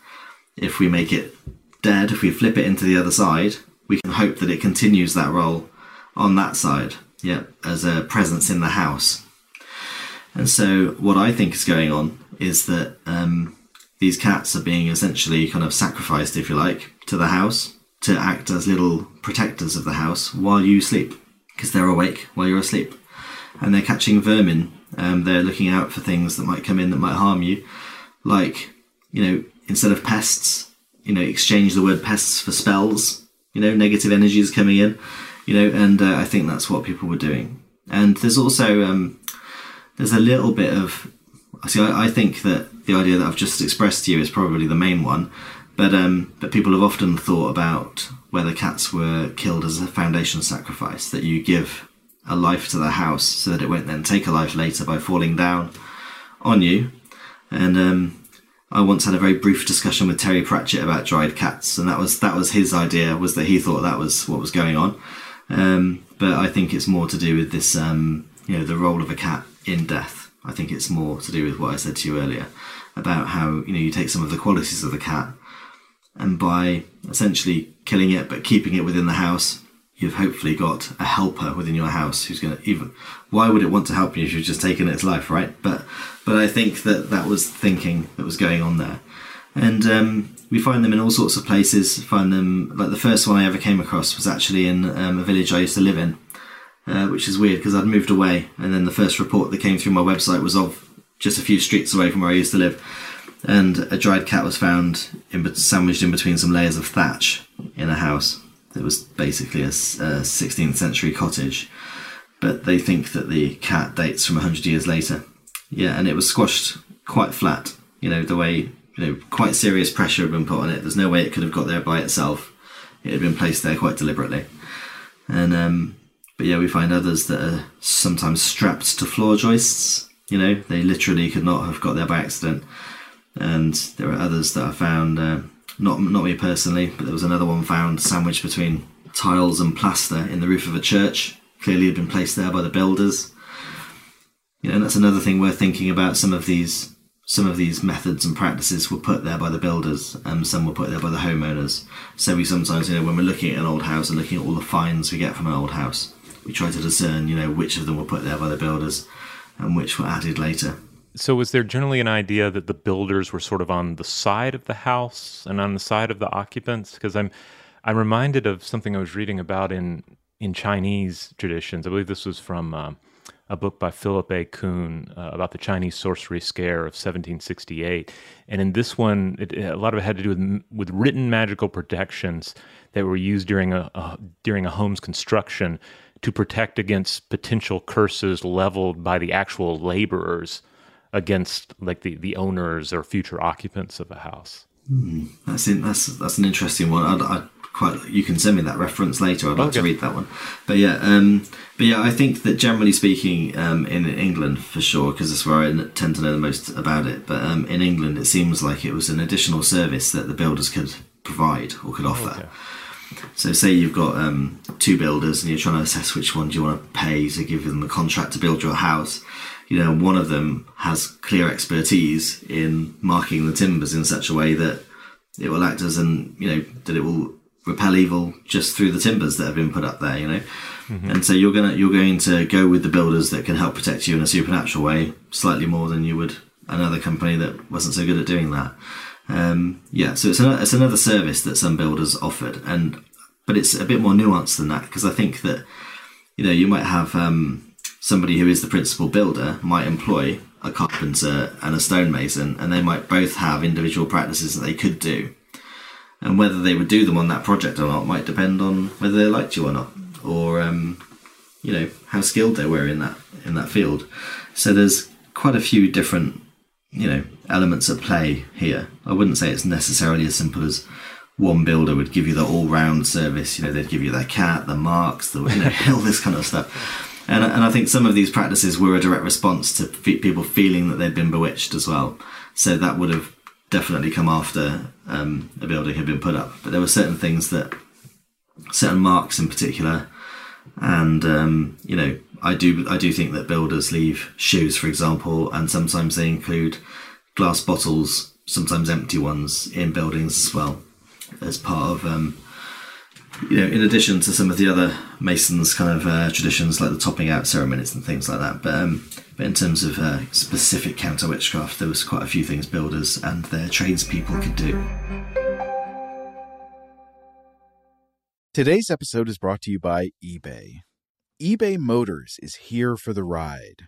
If we make it dead, if we flip it into the other side, we can hope that it continues that role on that side, yeah, as a presence in the house. And so, what I think is going on is that um, these cats are being essentially kind of sacrificed, if you like, to the house to act as little protectors of the house while you sleep, because they're awake while you're asleep. And they're catching vermin. Um, they're looking out for things that might come in that might harm you. Like, you know, instead of pests, you know, exchange the word pests for spells you know, negative energies coming in, you know, and uh, I think that's what people were doing. And there's also um, there's a little bit of see, I, I, think that the idea that I've just expressed to you is probably the main one, but um, but people have often thought about whether cats were killed as a foundation sacrifice that you give a life to the house so that it won't then take a life later by falling down on you. And um, I once had a very brief discussion with Terry Pratchett about dried cats, and that was that was his idea. Was that he thought that was what was going on, um, but I think it's more to do with this, um, you know, the role of a cat in death. I think it's more to do with what I said to you earlier about how you know you take some of the qualities of the cat, and by essentially killing it but keeping it within the house, you've hopefully got a helper within your house who's going to even. Why would it want to help you if you've just taken its life, right? But but I think that that was thinking that was going on there, and um, we find them in all sorts of places. Find them like the first one I ever came across was actually in um, a village I used to live in, uh, which is weird because I'd moved away, and then the first report that came through my website was of just a few streets away from where I used to live, and a dried cat was found in, sandwiched in between some layers of thatch in a house. It was basically a, a 16th century cottage, but they think that the cat dates from 100 years later. Yeah, and it was squashed quite flat. You know, the way, you know, quite serious pressure had been put on it. There's no way it could have got there by itself. It had been placed there quite deliberately. And, um, but yeah, we find others that are sometimes strapped to floor joists. You know, they literally could not have got there by accident. And there are others that are found, uh, not not me personally, but there was another one found sandwiched between tiles and plaster in the roof of a church. Clearly, had been placed there by the builders. You know, and that's another thing we're thinking about. Some of these some of these methods and practices were put there by the builders, and some were put there by the homeowners. So we sometimes, you know, when we're looking at an old house and looking at all the finds we get from an old house, we try to discern, you know, which of them were put there by the builders and which were added later. So, was there generally an idea that the builders were sort of on the side of the house and on the side of the occupants? Because I'm, I'm reminded of something I was reading about in in Chinese traditions. I believe this was from uh, a book by Philip A. Kuhn uh, about the Chinese sorcery scare of 1768. And in this one, it, a lot of it had to do with, with written magical protections that were used during a, a during a home's construction to protect against potential curses leveled by the actual laborers against like the, the owners or future occupants of a house. Mm, that's in, that's that's an interesting one. I'd, I'd quite you can send me that reference later. I'd like okay. to read that one. But yeah, um, but yeah, I think that generally speaking, um, in England for sure, because that's where I tend to know the most about it. But um, in England, it seems like it was an additional service that the builders could provide or could offer. Okay. So, say you've got um, two builders and you're trying to assess which one do you want to pay to give them the contract to build your house. You know, one of them has clear expertise in marking the timbers in such a way that it will act as an you know that it will repel evil just through the timbers that have been put up there, you know. Mm-hmm. And so you're gonna you're going to go with the builders that can help protect you in a supernatural way, slightly more than you would another company that wasn't so good at doing that. Um, yeah, so it's another, it's another service that some builders offered, and but it's a bit more nuanced than that because I think that you know you might have um, somebody who is the principal builder might employ a carpenter and a stonemason, and they might both have individual practices that they could do and whether they would do them on that project or not might depend on whether they liked you or not, or um, you know how skilled they were in that in that field. So there's quite a few different you know elements at play here. I wouldn't say it's necessarily as simple as one builder would give you the all-round service. You know, they'd give you their cat, the marks, the you know all this kind of stuff. And, and I think some of these practices were a direct response to people feeling that they'd been bewitched as well. So that would have definitely come after um, a building had been put up. But there were certain things that, certain marks in particular, and um, you know, I do I do think that builders leave shoes, for example, and sometimes they include glass bottles, sometimes empty ones, in buildings as well, as part of um, you know, in addition to some of the other Masons kind of uh, traditions like the topping out ceremonies and things like that. But, um, but in terms of uh, specific counter witchcraft, there was quite a few things builders and their tradespeople could do. Today's episode is brought to you by eBay. eBay Motors is here for the ride.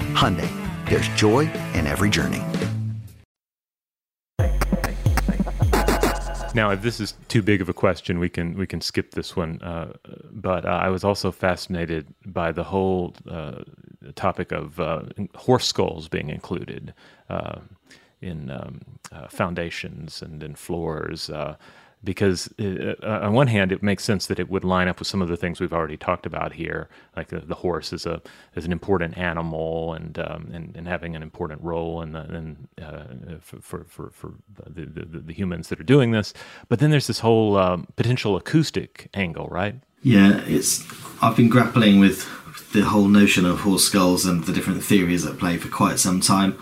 Hyundai. There's joy in every journey. Now, if this is too big of a question, we can we can skip this one. Uh, but uh, I was also fascinated by the whole uh, topic of uh, horse skulls being included uh, in um, uh, foundations and in floors because it, uh, on one hand it makes sense that it would line up with some of the things we've already talked about here like the, the horse is a is an important animal and um, and, and having an important role in, the, in uh, for, for, for the, the, the, humans that are doing this. But then there's this whole um, potential acoustic angle right? Yeah it's I've been grappling with the whole notion of horse skulls and the different theories at play for quite some time.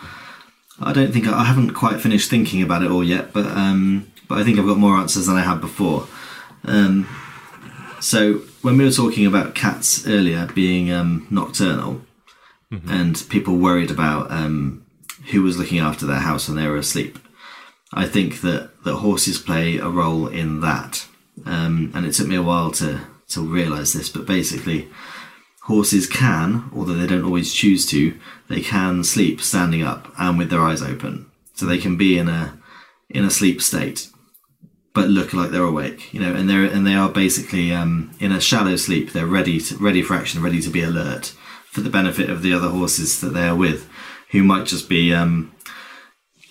I don't think I haven't quite finished thinking about it all yet but um, but I think I've got more answers than I had before. Um, So when we were talking about cats earlier being um, nocturnal, and people worried about um, who was looking after their house when they were asleep, I think that that horses play a role in that. Um, and it took me a while to to realise this, but basically, horses can, although they don't always choose to, they can sleep standing up and with their eyes open, so they can be in a in a sleep state but look like they're awake, you know, and they're and they are basically um, in a shallow sleep. They're ready, to, ready for action, ready to be alert for the benefit of the other horses that they are with, who might just be um,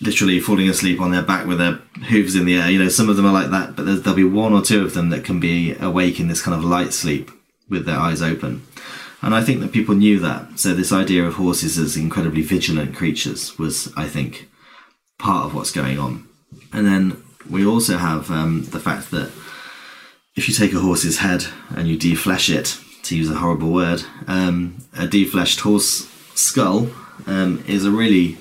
literally falling asleep on their back with their hooves in the air. You know, some of them are like that, but there'll be one or two of them that can be awake in this kind of light sleep with their eyes open. And I think that people knew that. So this idea of horses as incredibly vigilant creatures was, I think, part of what's going on. And then we also have um, the fact that if you take a horse's head and you deflesh it, to use a horrible word, um, a defleshed horse skull um, is a really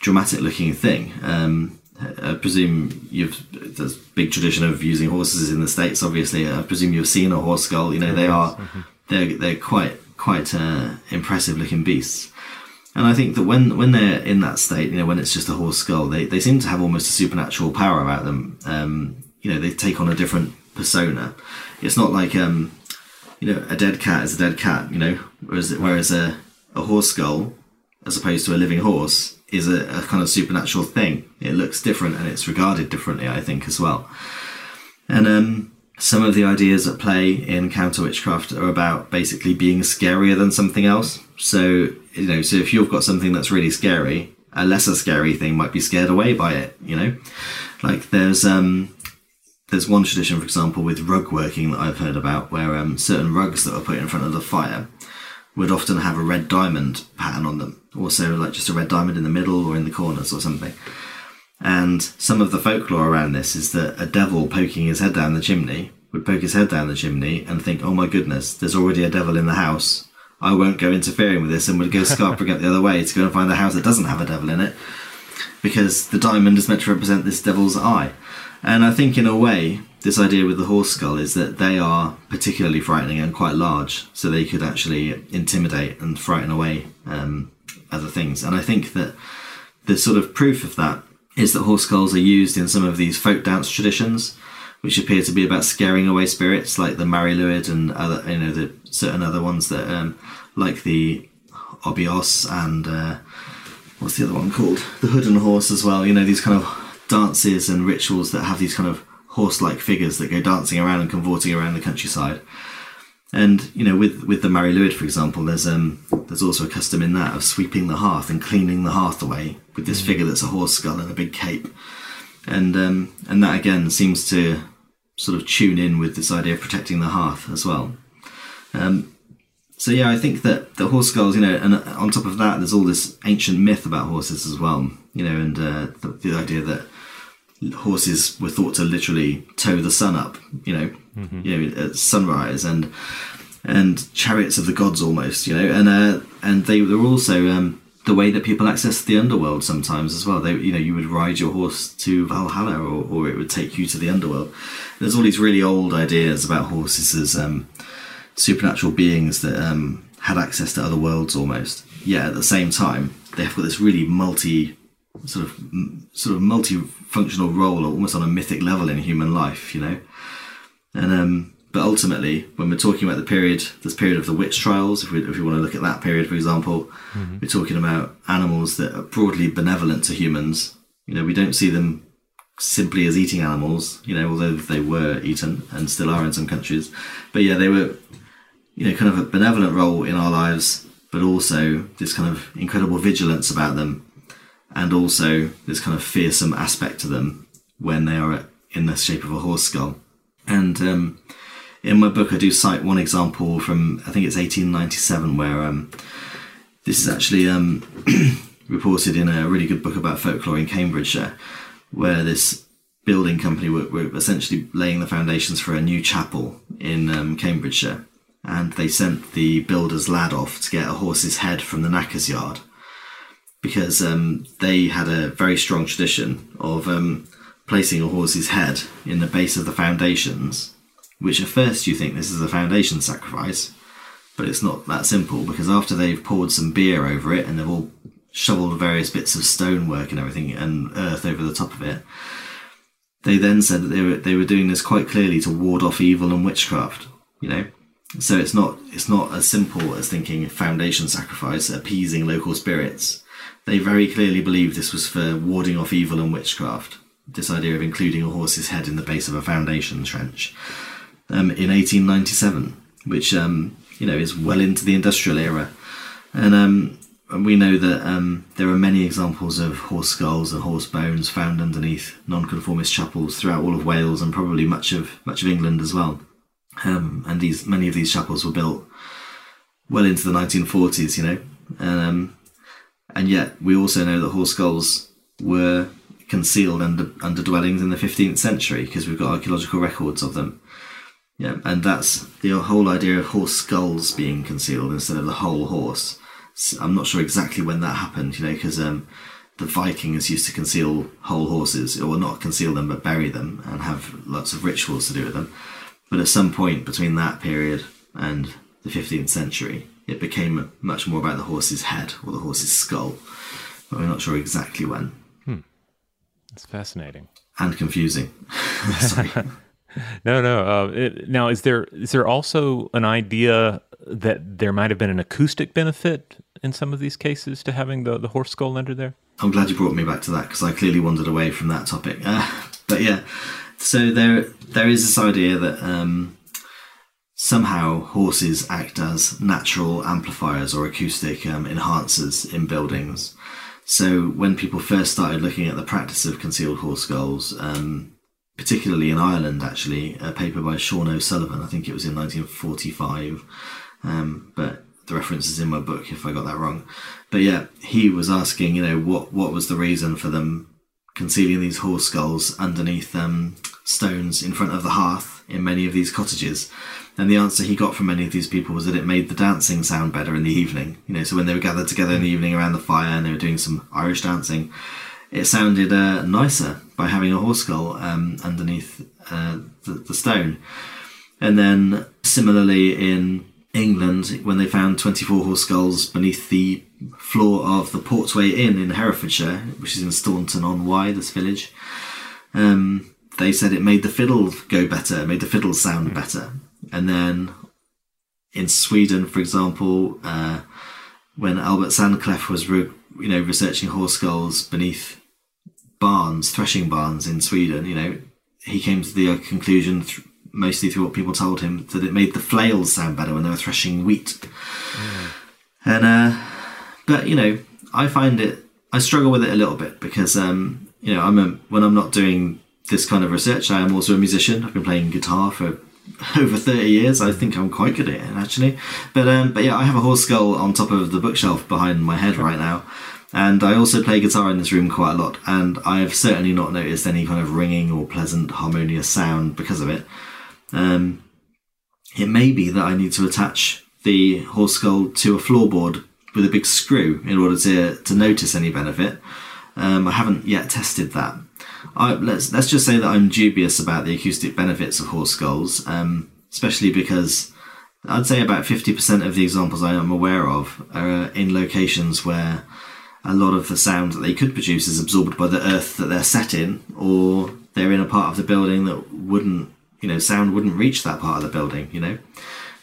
dramatic looking thing. Um, I presume you've there's a big tradition of using horses in the states. Obviously, I presume you've seen a horse skull. You know they are they're they're quite quite uh, impressive looking beasts. And I think that when when they're in that state, you know, when it's just a horse skull, they, they seem to have almost a supernatural power about them. Um, you know, they take on a different persona. It's not like um, you know, a dead cat is a dead cat. You know, whereas whereas a a horse skull, as opposed to a living horse, is a, a kind of supernatural thing. It looks different and it's regarded differently, I think, as well. And um, some of the ideas at play in counter witchcraft are about basically being scarier than something else. So you know, so if you've got something that's really scary, a lesser scary thing might be scared away by it. You know, like there's um there's one tradition, for example, with rug working that I've heard about, where um, certain rugs that were put in front of the fire would often have a red diamond pattern on them. Also, like just a red diamond in the middle or in the corners or something. And some of the folklore around this is that a devil poking his head down the chimney would poke his head down the chimney and think, oh my goodness, there's already a devil in the house. I won't go interfering with this and would go scarpering up the other way to go and find a house that doesn't have a devil in it because the diamond is meant to represent this devil's eye. And I think, in a way, this idea with the horse skull is that they are particularly frightening and quite large, so they could actually intimidate and frighten away um, other things. And I think that the sort of proof of that is that horse skulls are used in some of these folk dance traditions, which appear to be about scaring away spirits, like the Mari Lwyd and other, you know, the certain other ones that, um, like the 'Obby 'Oss and uh, what's the other one called? The Hooden Horse as well. You know, these kind of dances and rituals that have these kind of horse-like figures that go dancing around and cavorting around the countryside. And you know, with with the Mari Lwyd, for example, there's um there's also a custom in that of sweeping the hearth and cleaning the hearth away with this figure that's a horse skull and a big cape, and um and that again seems to sort of tune in with this idea of protecting the hearth as well. Um, so yeah, I think that the horse skulls, you know, and on top of that, there's all this ancient myth about horses as well, you know, and uh, the, the idea that horses were thought to literally tow the sun up, you know, you know, at sunrise, and and chariots of the gods almost, you know, and uh, and they were also um, the way that people access the underworld sometimes as well. They, you know, you would ride your horse to Valhalla, or, or it would take you to the underworld. There's all these really old ideas about horses as um, supernatural beings that um, had access to other worlds almost. Yeah, at the same time, they've got this really multi sort of sort of multi-functional role, almost on a mythic level in human life, you know. And um, but ultimately, when we're talking about the period, this period of the witch trials, if we if we want to look at that period, for example, we're talking about animals that are broadly benevolent to humans. You know, we don't see them simply as eating animals. You know, although they were eaten and still are in some countries, but yeah, they were you know kind of a benevolent role in our lives, but also this kind of incredible vigilance about them and also this kind of fearsome aspect to them when they are in the shape of a horse skull. And um, in my book, I do cite one example from I think it's 1897, where um, this is actually um, reported in a really good book about folklore in Cambridgeshire, where this building company were, were essentially laying the foundations for a new chapel in um, Cambridgeshire. And they sent the builder's lad off to get a horse's head from the knacker's yard because um, they had a very strong tradition of um, placing a horse's head in the base of the foundations which at first you think this is a foundation sacrifice, but it's not that simple because after they've poured some beer over it and they've all shoveled various bits of stonework and everything and earth over the top of it, they then said that they were they were doing this quite clearly to ward off evil and witchcraft. You know, so it's not it's not as simple as thinking foundation sacrifice, appeasing local spirits. They very clearly believed this was for warding off evil and witchcraft. This idea of including a horse's head in the base of a foundation trench um, in 1897, which um, you know is well into the industrial era, and um, we know that um, there are many examples of horse skulls and horse bones found underneath nonconformist chapels throughout all of Wales and probably much of much of England as well. Um, and these many of these chapels were built well into the 1940s, you know, um, and yet we also know that horse skulls were concealed under under dwellings in the 15th century because we've got archaeological records of them. Yeah, and that's the whole idea of horse skulls being concealed instead of the whole horse. I'm not sure exactly when that happened, you know, because um, the Vikings used to conceal whole horses, or not conceal them, but bury them and have lots of rituals to do with them. But at some point between that period and the 15th century, it became much more about the horse's head or the horse's skull. But we're not sure exactly when. Hmm. That's fascinating. And confusing. No, no. Uh, it, now, is there is there also an idea that there might have been an acoustic benefit in some of these cases to having the, the horse skull under there? I'm glad you brought me back to that because I clearly wandered away from that topic. Uh, but yeah, so there there is this idea that um, somehow horses act as natural amplifiers or acoustic um, enhancers in buildings. So when people first started looking at the practice of concealed horse skulls, um, particularly in Ireland, actually, a paper by Sean O'Sullivan, I think it was in 1945, um, but the reference is in my book if I got that wrong. But yeah, he was asking, you know, what what was the reason for them concealing these horse skulls underneath um, stones in front of the hearth in many of these cottages. And the answer he got from many of these people was that it made the dancing sound better in the evening. You know, so when they were gathered together in the evening around the fire and they were doing some Irish dancing, it sounded uh, nicer by having a horse skull um, underneath uh, the, the stone. And then similarly in England, when they found 24 horse skulls beneath the floor of the Portway Inn in Herefordshire, which is in Staunton on Wye, this village, um, they said it made the fiddle go better, made the fiddle sound better. And then in Sweden, for example, uh, when Albert Sandklef was, re- you know, researching horse skulls beneath barns, threshing barns in Sweden, you know, he came to the conclusion, th- mostly through what people told him, that it made the flails sound better when they were threshing wheat. Mm. And, uh, but you know, I find it, I struggle with it a little bit because, um, you know, I'm a, when I'm not doing this kind of research, I am also a musician. I've been playing guitar for over 30 years. I think I'm quite good at it actually. But um, but yeah, I have a horse skull on top of the bookshelf behind my head right now. And I also play guitar in this room quite a lot, and I've certainly not noticed any kind of ringing or pleasant, harmonious sound because of it. Um, it may be that I need to attach the horse skull to a floorboard with a big screw in order to, to notice any benefit. Um, I haven't yet tested that. I, let's let's just say that I'm dubious about the acoustic benefits of horse skulls, um, especially because I'd say about 50% of the examples I am aware of are in locations where a lot of the sound that they could produce is absorbed by the earth that they're set in, or they're in a part of the building that wouldn't, you know, sound wouldn't reach that part of the building, you know.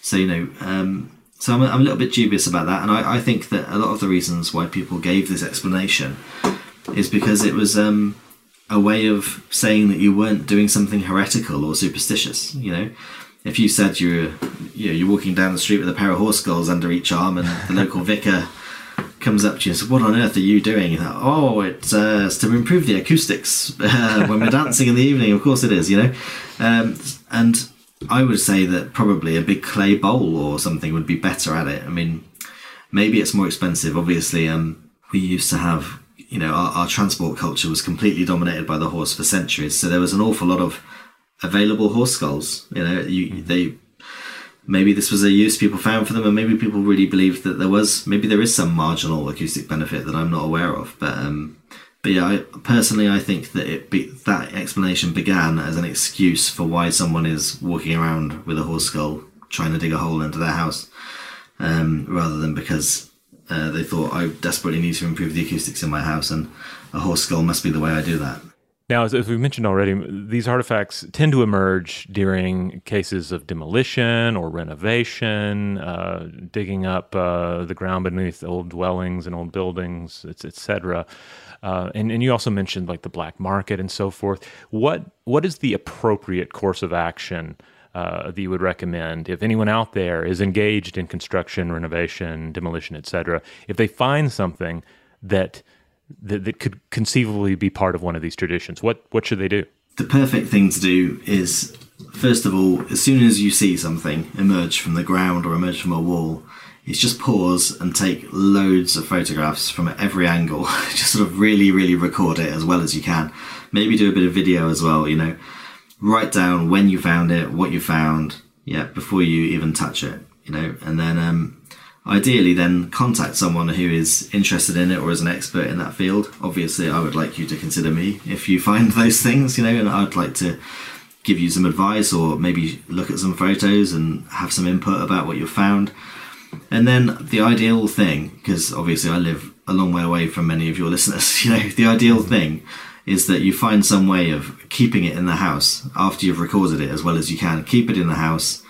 So you know, um, so I'm, I'm a little bit dubious about that, and I, I, think that a lot of the reasons why people gave this explanation is because it was um, a way of saying that you weren't doing something heretical or superstitious. You know, if you said you're you you're walking down the street with a pair of horse skulls under each arm, and the local vicar comes up to you and says, "What on earth are you doing?" Thought, oh, it's, uh, it's, to improve the acoustics uh, when we're dancing in the evening. Of course, it is. You know, um, and I would say that probably a big clay bowl or something would be better at it. I mean, maybe it's more expensive. Obviously, um, we used to have you know, our, our transport culture was completely dominated by the horse for centuries. So there was an awful lot of available horse skulls. You know, you, mm-hmm. they maybe this was a use people found for them, and maybe people really believed that there was maybe there is some marginal acoustic benefit that I'm not aware of. But um, but yeah, I, personally, I think that it be, that explanation began as an excuse for why someone is walking around with a horse skull trying to dig a hole into their house, um, rather than because uh, they thought I desperately need to improve the acoustics in my house, and a horse skull must be the way I do that. Now, as, as we mentioned already, these artifacts tend to emerge during cases of demolition or renovation, uh, digging up uh, the ground beneath old dwellings and old buildings, etc. Uh, and, and you also mentioned like the black market and so forth. What what is the appropriate course of action uh, that you would recommend if anyone out there is engaged in construction, renovation, demolition, etc. If they find something that that, that could conceivably be part of one of these traditions? What what should they do? The perfect thing to do is first of all, as soon as you see something emerge from the ground or emerge from a wall, is just pause and take loads of photographs from every angle. just sort of really, really record it as well as you can. Maybe do a bit of video as well, you know. Write down when you found it, what you found, yeah, before you even touch it, you know, and then um, ideally then contact someone who is interested in it or is an expert in that field. Obviously, I would like you to consider me if you find those things, you know, and I'd like to give you some advice or maybe look at some photos and have some input about what you've found. And then the ideal thing, because obviously I live a long way away from many of your listeners, you know, the ideal thing is that you find some way of keeping it in the house after you've recorded it as well as you can. Keep it in the house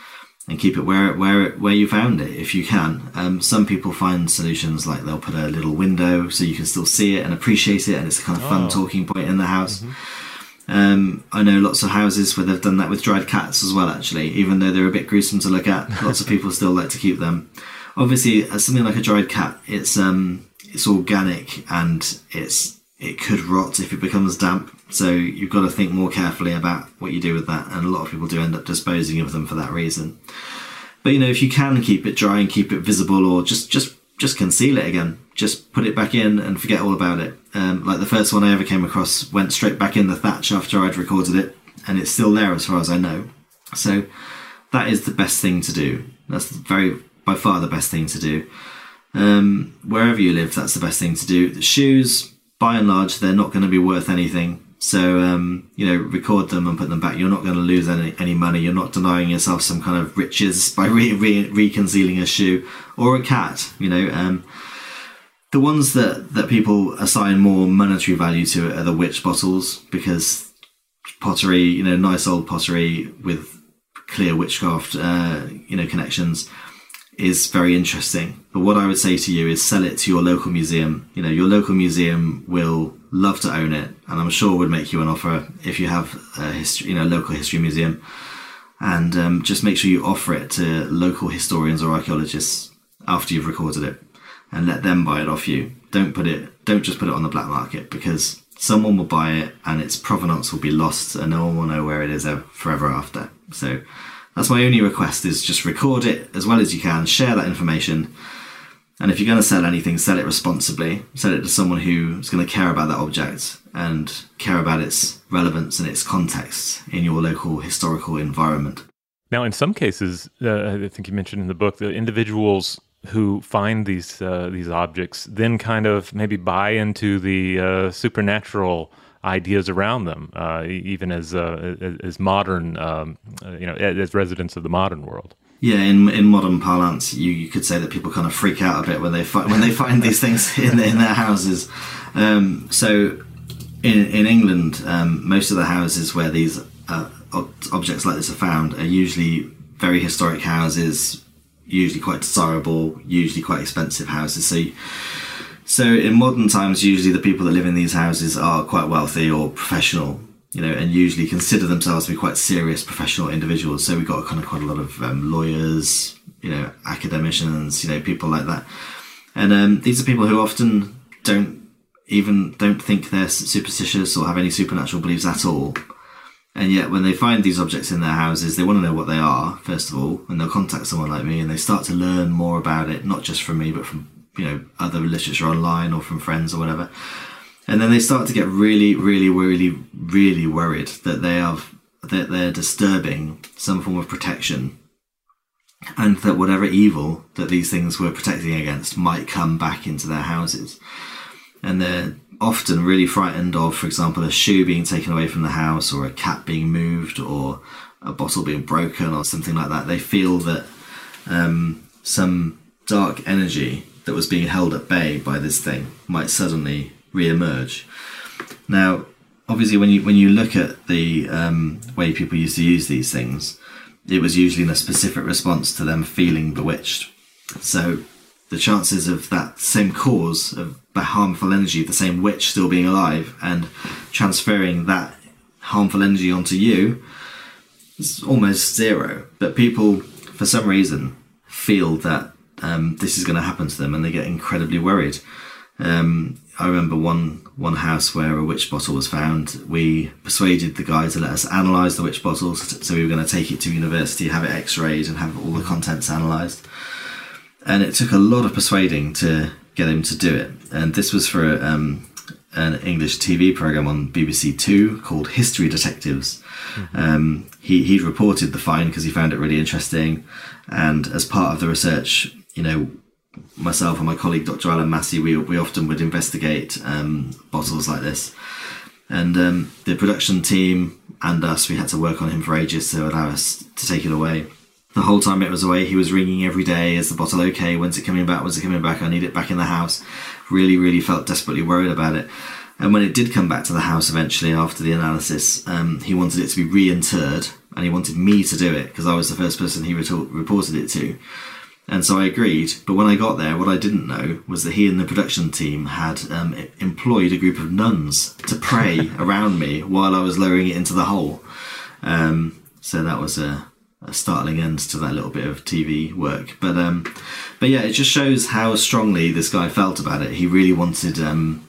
and keep it where where where you found it if you can. Um, some people find solutions like they'll put a little window so you can still see it and appreciate it, and it's a kind of fun oh. talking point in the house. Mm-hmm. Um, I know lots of houses where they've done that with dried cats as well. Actually, even though they're a bit gruesome to look at, lots of people still like to keep them. Obviously, something like a dried cat, it's um, it's organic and it's it could rot if it becomes damp. So you've got to think more carefully about what you do with that, and a lot of people do end up disposing of them for that reason. But you know, if you can keep it dry and keep it visible, or just just just conceal it again, just put it back in and forget all about it. Um, like the first one I ever came across went straight back in the thatch after I'd recorded it, and it's still there as far as I know. So that is the best thing to do. That's very by far the best thing to do. Um, wherever you live, that's the best thing to do. The shoes, by and large, they're not going to be worth anything so um, you know, record them and put them back. You're not going to lose any, any money. You're not denying yourself some kind of riches by re- re- reconcealing a shoe or a cat. You know, um, the ones that that people assign more monetary value to are the witch bottles because pottery, you know, nice old pottery with clear witchcraft, uh, you know, connections is very interesting. But what I would say to you is sell it to your local museum. You know, your local museum will love to own it, and I'm sure would make you an offer if you have a history, you know, local history museum. And um, just make sure you offer it to local historians or archaeologists after you've recorded it, and let them buy it off you. Don't put it, don't just put it on the black market because someone will buy it and its provenance will be lost, and no one will know where it is forever after. So that's my only request: is just record it as well as you can, share that information and if you're going to sell anything, sell it responsibly. Sell it to someone who's going to care about that object and care about its relevance and its context in your local historical environment. Now, in some cases, uh, I think you mentioned in the book, the individuals who find these uh, these objects then kind of maybe buy into the uh, supernatural ideas around them, uh, even as uh, as modern, um, you know, as residents of the modern world. Yeah, in in modern parlance, you, you could say that people kind of freak out a bit when they fi- when they find these things in in their houses. Um, so, in in England, um, most of the houses where these uh, ob- objects like this are found are usually very historic houses, usually quite desirable, usually quite expensive houses. So. So in modern times, usually the people that live in these houses are quite wealthy or professional, you know, and usually consider themselves to be quite serious professional individuals. So we've got kind of quite a lot of um, lawyers, you know, academicians, you know, people like that. And um, these are people who often don't even don't think they're superstitious or have any supernatural beliefs at all. And yet, when they find these objects in their houses, they want to know what they are first of all, and they'll contact someone like me, and they start to learn more about it, not just from me, but from you know other literature online or from friends or whatever. And then they start to get really, really, really, really worried that they are that they're disturbing some form of protection, and that whatever evil that these things were protecting against might come back into their houses. and they're often really frightened of, for example, a shoe being taken away from the house, or a cat being moved, or a bottle being broken, or something like that. They feel that um, some dark energy that was being held at bay by this thing might suddenly re-emerge. Now, obviously, when you when you look at the um, way people used to use these things, it was usually in a specific response to them feeling bewitched. So the chances of that same cause of the harmful energy, the same witch still being alive and transferring that harmful energy onto you, is almost zero. But people, for some reason, feel that um, this is going to happen to them, and they get incredibly worried. Um, I remember one one house where a witch bottle was found. We persuaded the guy to let us analyse the witch bottles, so we were going to take it to university, have it X-rayed, and have all the contents analysed and it took a lot of persuading to get him to do it. And this was for um, an English TV program on BBC Two called History Detectives. Mm-hmm. Um, he he reported the find because he found it really interesting, and as part of the research, you know, myself and my colleague Dr. Alan Massey, we we often would investigate um, bottles like this, and um, the production team and us, we had to work on him for ages to allow us to take it away the whole time it was away, he was ringing every day. Is the bottle okay? When's it coming back? When's it coming back? I need it back in the house. Really, really felt desperately worried about it. And when it did come back to the house eventually after the analysis, um, he wanted it to be reinterred and he wanted me to do it because I was the first person he reported it to. And so I agreed. But when I got there, what I didn't know was that he and the production team had um, employed a group of nuns to pray around me while I was lowering it into the hole. Um, so that was a a startling end to that little bit of TV work. But um, but yeah, it just shows how strongly this guy felt about it. He really wanted um,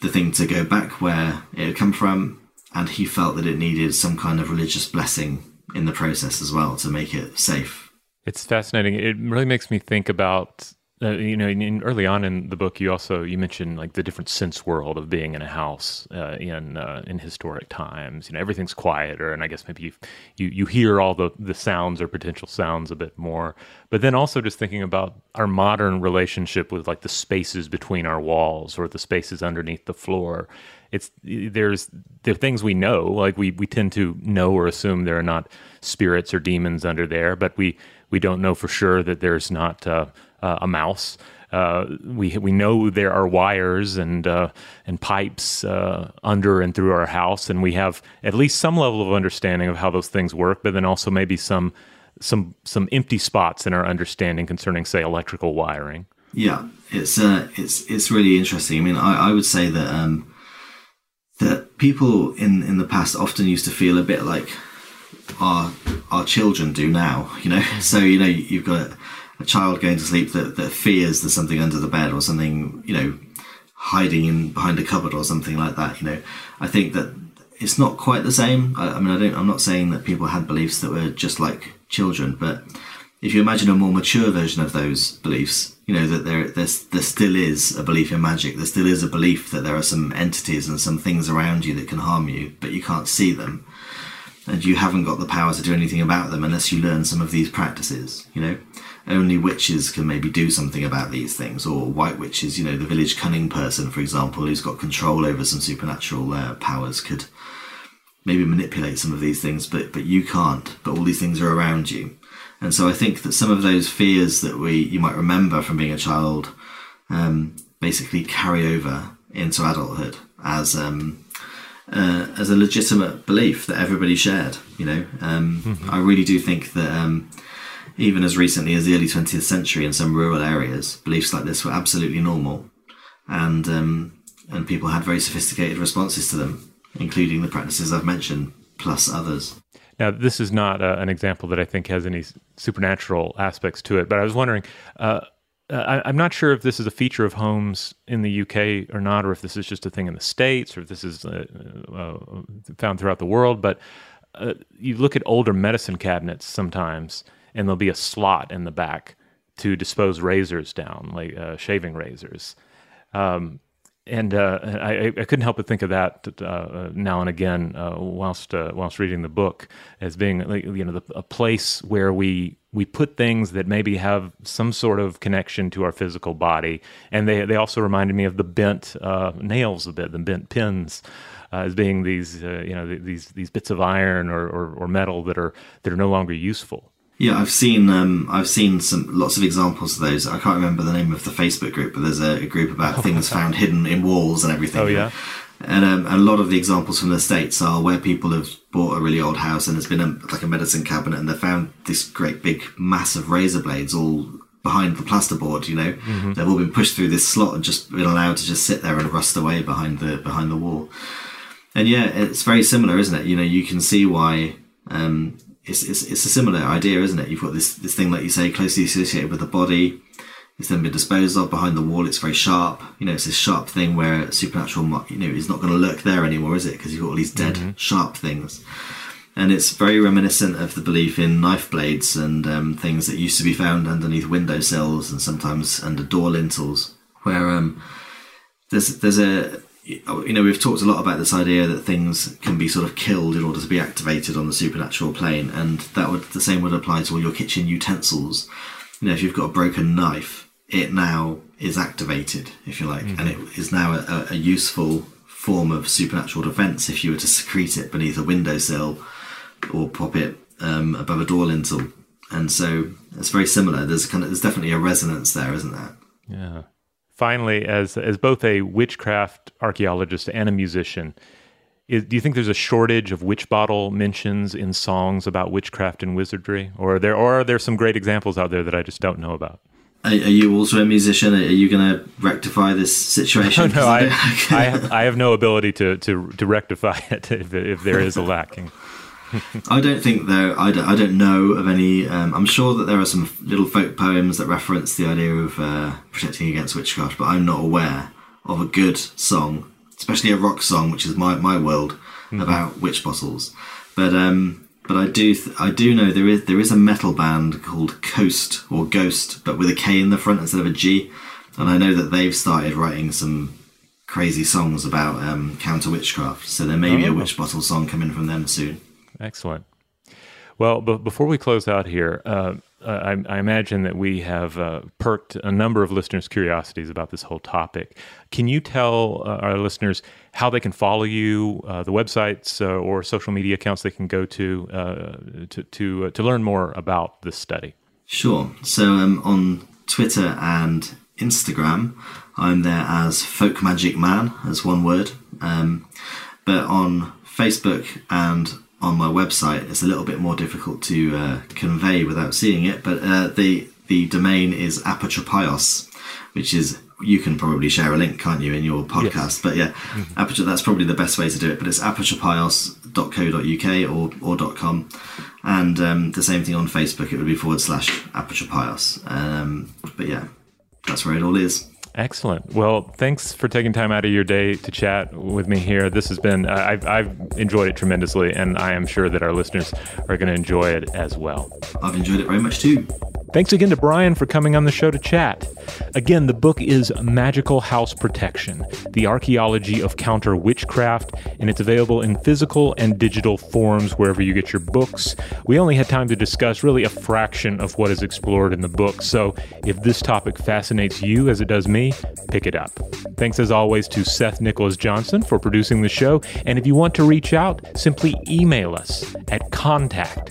the thing to go back where it had come from, and he felt that it needed some kind of religious blessing in the process as well to make it safe. It's fascinating. It really makes me think about uh, you know, in, early on in the book, you also you mentioned like the different sense world of being in a house uh, in uh, in historic times. You know, everything's quieter, and I guess maybe you you you hear all the the sounds or potential sounds a bit more. But then also just thinking about our modern relationship with like the spaces between our walls or the spaces underneath the floor. It's there's there are things we know, like we we tend to know or assume there are not spirits or demons under there, but we we don't know for sure that there's not uh, uh, a mouse. Uh, we we know there are wires and uh, and pipes uh, under and through our house, and we have at least some level of understanding of how those things work. But then also maybe some some some empty spots in our understanding concerning, say, electrical wiring. Yeah, it's uh, it's it's really interesting. I mean, I, I would say that um, that people in in the past often used to feel a bit like our our children do now. You know, mm-hmm. so you know you've got a child going to sleep that, that fears there's something under the bed or something, you know, hiding in behind a cupboard or something like that. You know, I think that it's not quite the same. I, I mean, I don't. I'm not saying that people had beliefs that were just like children, but if you imagine a more mature version of those beliefs, you know that there there's, there still is a belief in magic. There still is a belief that there are some entities and some things around you that can harm you, but you can't see them, and you haven't got the power to do anything about them unless you learn some of these practices. You know, only witches can maybe do something about these things, or white witches, you know, the village cunning person, for example, who's got control over some supernatural uh, powers, could maybe manipulate some of these things, but but you can't. But all these things are around you, and so I think that some of those fears that we you might remember from being a child, um, basically carry over into adulthood as um, uh, as a legitimate belief that everybody shared. You know, um, mm-hmm. I really do think that um, even as recently as the early 20th century in some rural areas, beliefs like this were absolutely normal, and um, and people had very sophisticated responses to them, including the practices I've mentioned, plus others. Now, this is not uh, an example that I think has any supernatural aspects to it, but I was wondering. Uh, I, am not sure if this is a feature of homes in the UK or not, or if this is just a thing in the States, or if this is uh, uh found throughout the world. But uh, you look at older medicine cabinets sometimes, and there'll be a slot in the back to dispose razors down, like uh, shaving razors. Um, and uh, I, I, couldn't help but think of that uh, now and again uh, whilst uh, whilst reading the book as being you know the, a place where we we put things that maybe have some sort of connection to our physical body, and they they also reminded me of the bent uh, nails a bit, the bent pins. Uh, as being these, you know, these these bits of iron or, or, or metal that are that are no longer useful. Yeah, I've seen um, I've seen some lots of examples of those. I can't remember the name of the Facebook group, but there's a, a group about oh, things found hidden in walls and everything. Oh yeah. And um, a lot of the examples from the states are where people have bought a really old house and there's been a, like a medicine cabinet and they found this great big massive razor blades all behind the plasterboard. You know, mm-hmm. they've all been pushed through this slot and just been allowed to just sit there and rust away behind the behind the wall. And yeah, it's very similar, isn't it? You know, you can see why um, it's, it's, it's a similar idea, isn't it? You've got this, this thing, like you say, closely associated with the body. It's then been disposed of behind the wall. It's very sharp. You know, it's this sharp thing where supernatural, you know, is not going to lurk there anymore, is it? Because you've got all these dead, mm-hmm. sharp things. And it's very reminiscent of the belief in knife blades and um, things that used to be found underneath windowsills and sometimes under door lintels, where um, there's there's a you know, we've talked a lot about this idea that things can be sort of killed in order to be activated on the supernatural plane, and that would the same would apply to all your kitchen utensils. You know, if you've got a broken knife, it now is activated, if you like, mm-hmm. and it is now a, a, useful form of supernatural defense if you were to secrete it beneath a windowsill or pop it um, above a door lintel. And so it's very similar. There's kind of there's definitely a resonance there, isn't there? Yeah finally, as as both a witchcraft archaeologist and a musician, is, do you think there's a shortage of witch bottle mentions in songs about witchcraft and wizardry, or are there or are there some great examples out there that I just don't know about? Are, are you also a musician? Are you going to rectify this situation? no, I, I, have, I have no ability to, to, to rectify it if, if there is a lacking. I don't think though. I don't, I don't know of any. Um, I'm sure that there are some little folk poems that reference the idea of uh, protecting against witchcraft, but I'm not aware of a good song, especially a rock song, which is my my world, mm-hmm. about witch bottles. But um, but I do th- I do know there is there is a metal band called Khost or Ghost, but with a K in the front instead of a G, and I know that they've started writing some crazy songs about um, counter witchcraft. So there may oh. be a oh. witch bottle song coming from them soon. Excellent. Well, but before we close out here, uh, I, I, imagine that we have uh, perked a number of listeners' curiosities about this whole topic. Can you tell uh, our listeners how they can follow you, uh, the websites uh, or social media accounts they can go to uh, to to, to learn more about this study? Sure. So um, on Twitter and Instagram, I'm there as Folk Magic Man, as one word. Um, but on Facebook and on my website, it's a little bit more difficult to uh, convey without seeing it. But uh, the the domain is apotropaios, which is you can probably share a link, can't you, in your podcast? Yes. But yeah, mm-hmm. Aperture, that's probably the best way to do it. But it's apotropaios.co.uk or, or .com. And um, the same thing on Facebook, it would be forward slash apotropaios. Um, but yeah, that's where it all is. Excellent. Well, thanks for taking time out of your day to chat with me here. This has been, uh, I've, I've enjoyed it tremendously, and I am sure that our listeners are going to enjoy it as well. I've enjoyed it very much too. Thanks again to Brian for coming on the show to chat. Again, the book is Magical House Protection The Archaeology of Counter Witchcraft, and it's available in physical and digital forms wherever you get your books. We only had time to discuss really a fraction of what is explored in the book, so if this topic fascinates you as it does me, pick it up. Thanks as always to Seth Nicholas Johnson for producing the show, and if you want to reach out, simply email us at contact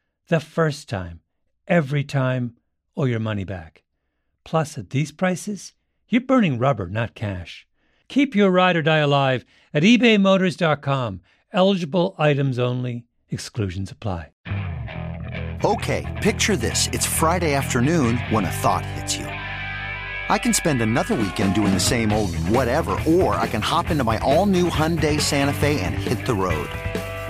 the first time, every time, or your money back. Plus, at these prices, you're burning rubber, not cash. Keep your ride or die alive at ebaymotors.com. Eligible items only, exclusions apply. Okay, picture this. It's Friday afternoon when a thought hits you. I can spend another weekend doing the same old whatever, or I can hop into my all new Hyundai Santa Fe and hit the road.